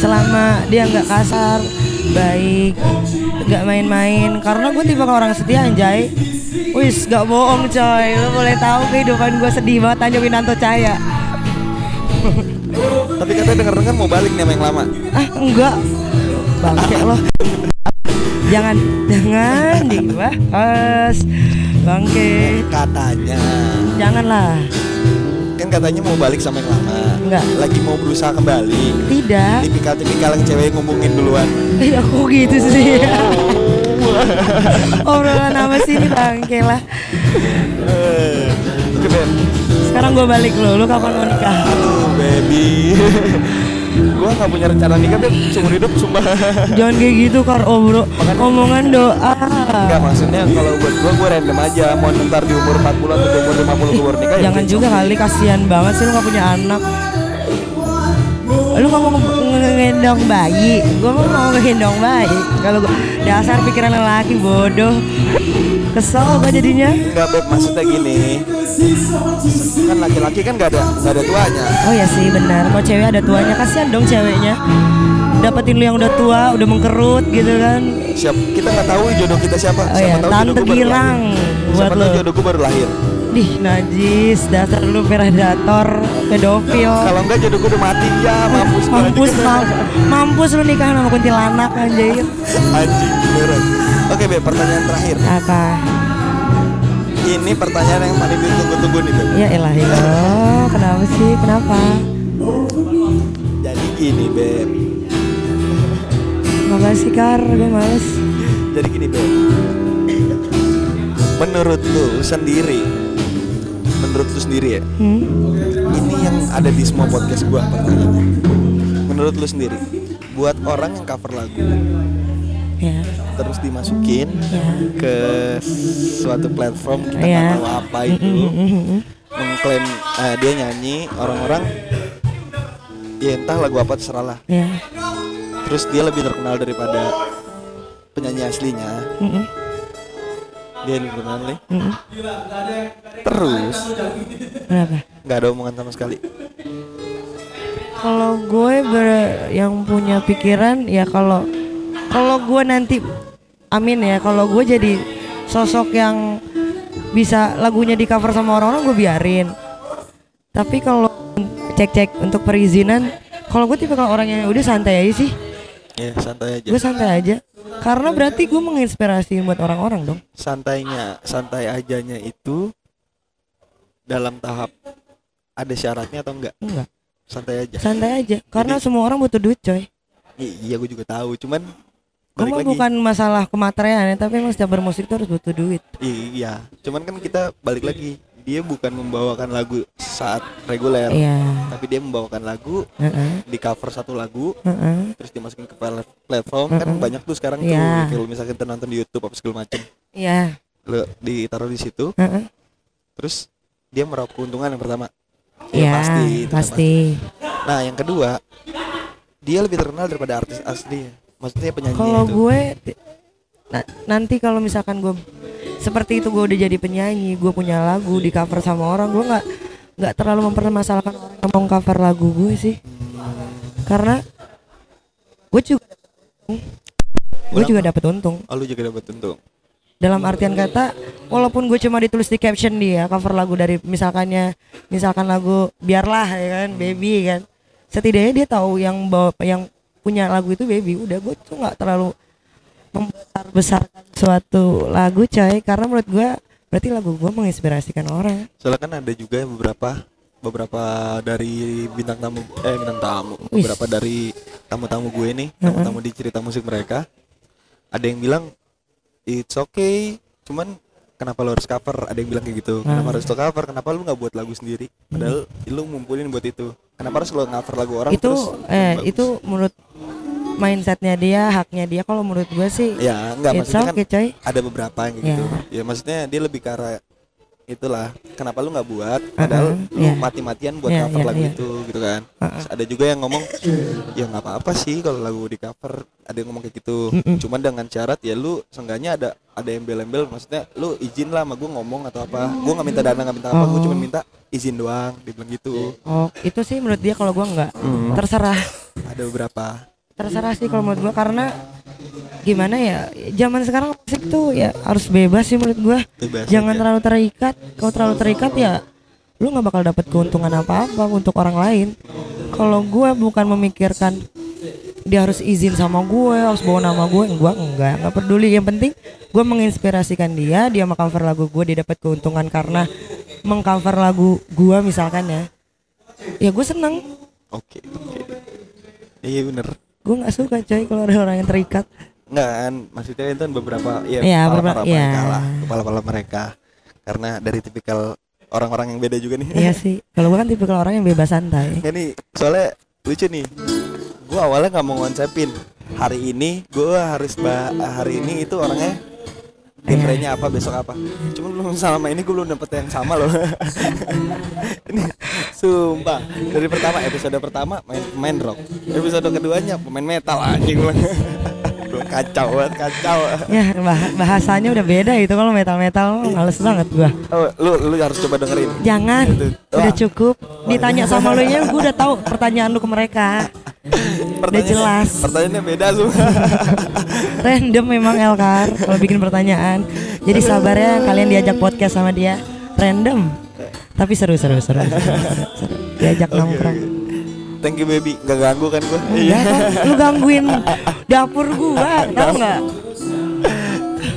Selama dia nggak kasar baik. Nggak main-main. Karena gue tipe orang setia anjay. Wis nggak bohong coy. Lo boleh tahu kehidupan gue sedih banget Tanyo Winanto Cahaya. Tapi katanya denger dengar mau balik nih sama yang lama. Ah enggak. Bangke lo. Jangan jangan dibahas. Bangke. Katanya. Janganlah katanya mau balik sama yang lama. Enggak. lagi mau berusaha kembali. Tidak. Tipikal-tipikal yang cewek ngomongin duluan. Ih, aku gitu sih. [LAUGHS] Obrolan apa sih ini lah. Eh, Ben sekarang gue balik lo lu kapan mau nikah? Aduh baby [LAUGHS] Gua gak punya rencana nikah Ben Seumur hidup sumpah. [LAUGHS] Jangan kayak gitu kar oh bro. Omongan doa. Enggak maksudnya kalau buat gua gua random aja. Mau ntar di umur 40 atau di umur 50 gua baru nikah ya jangan juga kali kasihan banget sih lu gak punya anak. Lu nggak mau nge- ngegendong bayi. Gue mau mau ngegendong bayi. Kalau dasar pikiran lelaki bodoh kesel gue jadinya? Enggak Beb maksudnya gini. Kan laki-laki kan gak ada gak ada tuanya. Oh ya sih benar. Mau cewek ada tuanya kasihan dong ceweknya. Dapetin lu yang udah tua udah mengkerut gitu kan. Siap, kita nggak tahu jodoh kita siapa. Oh siapa ya, tahu Tante jodoh buat Siapa tahu jodoh gua baru lahir. Dih najis dasar lu predator pedofil Kalau enggak jodoh gua udah mati ya, mampus mampus anjing. mam- mampus lu nikah sama kuntilanak anjir Anjing beneran. Oke, Beb, pertanyaan terakhir. apa Ini pertanyaan yang paling ditunggu-tunggu nih, Beb. ya elah ya kenapa sih kenapa Jadi gini, Beb. makasih kar gue males Jadi gini, Beb. Menurut lu sendiri, menurut lu sendiri ya, hmm? ini yang ada di semua podcast gua pertanyaannya. Menurut lu sendiri, buat orang yang cover lagu ya. terus dimasukin ya. ke suatu platform kita nggak ya tahu apa itu Mm, mm, mm, mm. mengklaim eh, dia nyanyi orang-orang ya entah lagu apa terserah lah. Ya. Terus dia lebih terkenal daripada penyanyi aslinya. Mm, mm, dia nih mm, mm. terus? Kenapa? Nggak ada omongan sama sekali. Kalau gue ber- yang punya pikiran ya kalau kalau gue nanti amin ya kalau gue jadi sosok yang bisa lagunya di cover sama orang-orang gue biarin. Tapi kalau cek-cek untuk perizinan kalau gue tipe kalau orang yang udah santai aja sih ya santai aja. Gue santai aja. Karena berarti gue menginspirasi buat orang-orang dong. Santainya santai ajanya itu dalam tahap ada syaratnya atau enggak? Enggak. Santai aja. Santai aja. Karena Jadi- semua orang butuh duit coy. Iya gue juga tahu. Cuman lagi. bukan masalah kematerian ya tapi emang setiap bermusik tuh harus butuh duit. Iya cuman kan kita balik lagi dia bukan membawakan lagu saat reguler iya. tapi dia membawakan lagu Heeh, di cover satu lagu heeh. terus dimasukin ke plat- platform kan Mm-mm. banyak tuh sekarang Iya. tuh kalau misalkan kita nonton di YouTube apa segala macem. Iya. Lo ditaruh di situ. Heeh. terus dia meraup keuntungan yang pertama. Iya pasti itu kan pasti. nah yang kedua dia lebih terkenal daripada artis asli. Maksudnya penyanyi kalau gue na- nanti kalau misalkan gue seperti itu gue udah jadi penyanyi gue punya lagu di cover sama orang gue nggak nggak terlalu mempermasalahkan orang yang mau cover lagu gue sih. Karena gue juga gue juga dapat untung. Oh, lu juga dapat untung? Dalam artian kata walaupun gue cuma ditulis di caption dia cover lagu dari misalkannya misalkan lagu biarlah ya kan baby kan. Setidaknya dia tahu yang bawa yang punya lagu itu baby udah gue tuh nggak terlalu membesar besarkan suatu lagu coy. Karena menurut gue berarti lagu gue menginspirasikan orang. Soalnya kan ada juga beberapa beberapa dari bintang tamu eh bintang tamu. Beberapa dari tamu-tamu gue nih tamu-tamu di cerita musik mereka. Ada yang bilang it's okay. Cuman kenapa lo harus cover? Ada yang bilang kayak gitu kenapa harus lo cover? Kenapa lu nggak buat lagu sendiri? Padahal lu ngumpulin buat itu. Kenapa harus lo cover lagu orang itu terus? eh bagus? itu menurut mindsetnya dia haknya dia kalau menurut gue sih ya enggak it's maksudnya kan okay coy ada beberapa yang Ya. gitu ya maksudnya dia lebih ke arah itulah kenapa lu nggak buat padahal Uh-uh, lu ya. mati-matian buat Ya, cover ya, lagu ya. itu gitu kan. Terus ada juga yang ngomong ya nggak apa-apa sih kalau lagu di cover ada yang ngomong kayak gitu Mm-mm. cuman dengan syarat ya lu seenggaknya ada ada embel-embel maksudnya lu izin lah sama gue ngomong atau apa gue nggak minta dana nggak minta apa gue Oh. cuma minta izin doang dibilang gitu oh itu sih menurut dia kalau gue nggak Hmm. terserah ada beberapa terserah sih kalau menurut gua karena gimana ya zaman sekarang musik tuh ya harus bebas sih menurut gua. Bebas jangan aja. terlalu terikat. Kalau terlalu terikat ya lu nggak bakal dapat keuntungan apa apa untuk orang lain. Kalau gua bukan memikirkan dia harus izin sama gue harus bawa nama gue gua enggak nggak peduli. Yang penting gue menginspirasikan dia dia mau cover lagu gue dia dapat keuntungan karena mengcover lagu gua misalkan ya. Ya gue seneng. Oke oke. Iya bener gue nggak suka coy kalau ada orang yang terikat Enggak kan, maksudnya itu kan beberapa ya Iya, kepala beberapa- para iya. mereka lah, kepala-kepala mereka. Karena dari tipikal orang-orang yang beda juga nih. Iya [LAUGHS] sih. Kalau gue kan tipikal orang yang bebas santai. Nggak nih, soalnya lucu nih. Gua awalnya nggak mau ngonsepin. Hari ini gua harus bah hari ini itu orangnya genrenya apa besok apa. Cuma belum selama ini gue belum dapet yang sama loh. [LAUGHS] ini sumpah dari pertama episode pertama main main rock, episode keduanya pemain metal anjing kacau banget kacau. Ya bah- bahasanya udah beda itu kalau metal-metal males banget gua. Oh, lu lu harus coba dengerin. Jangan, Itu. udah cukup. Ditanya sama lu nya, gua udah tahu pertanyaan lu ke mereka. Pertanyaannya- jelas. Pertanyaannya beda lu. [LAUGHS] Random memang Elkar kalau bikin pertanyaan. Jadi sabar ya kalian diajak podcast sama dia. Random. Tapi seru seru seru. seru, seru, seru. Diajak nongkrong. Thank you baby, gak ganggu kan gua? Iya kan? Lu gangguin dapur gua, tau nggak?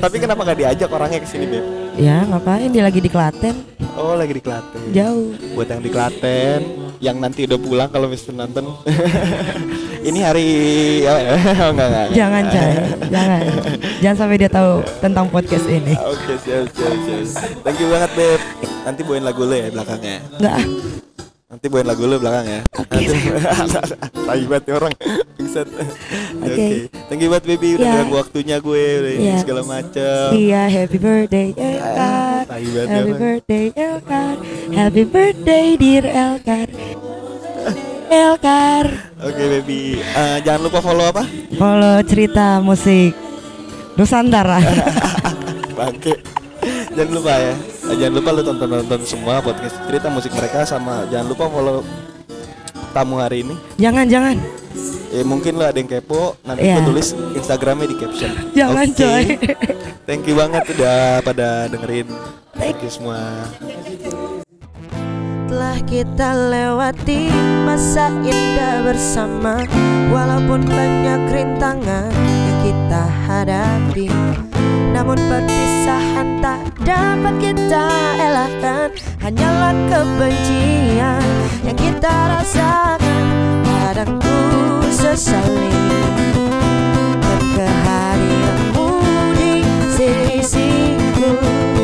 Tapi kenapa gak diajak orangnya ke sini, Beb? Ya ngapain dia lagi di Klaten Oh, lagi di Klaten. Jauh Buat yang di Klaten, yang nanti udah pulang kalau misalnya nonton. [LAUGHS] Ini hari [LAUGHS] oh, enggak enggak. Jangan Chay Jangan Jangan sampai dia tahu tentang podcast ini Oke, siap, siap, siap. Thank you banget, Beb. Nanti bawain lagu lu ya belakangnya. Enggak Nanti bawain lagu lu belakangnya. Nanti Tai [LAUGHS] banget nih orang. Oke. Oke. Thank you banget baby udah Ya. ganggu waktunya gue udah ini Ya. segala macam. Iya happy birthday Elkar Tai banget Happy orang. birthday Elkar Happy birthday dear Elkar Elkar Oke baby. Eh, jangan lupa follow apa? Follow cerita musik Nusantara [LAUGHS] Bangke. Jangan lupa ya. Eh, jangan lupa lu tonton tonton semua podcast cerita musik mereka sama jangan lupa follow tamu hari ini. Jangan jangan Ya mungkin lah ada yang kepo, nanti gue tulis Instagramnya di caption. Jangan, Oke. coy. Thank you banget udah pada dengerin. Thank you semua. Telah kita lewati masa indah bersama Walaupun banyak rintangan yang kita hadapi namun perpisahan tak dapat kita elakkan. Hanyalah kebencian yang kita rasakan. Kadang ku sesali Kekehadiranmu di sisiku.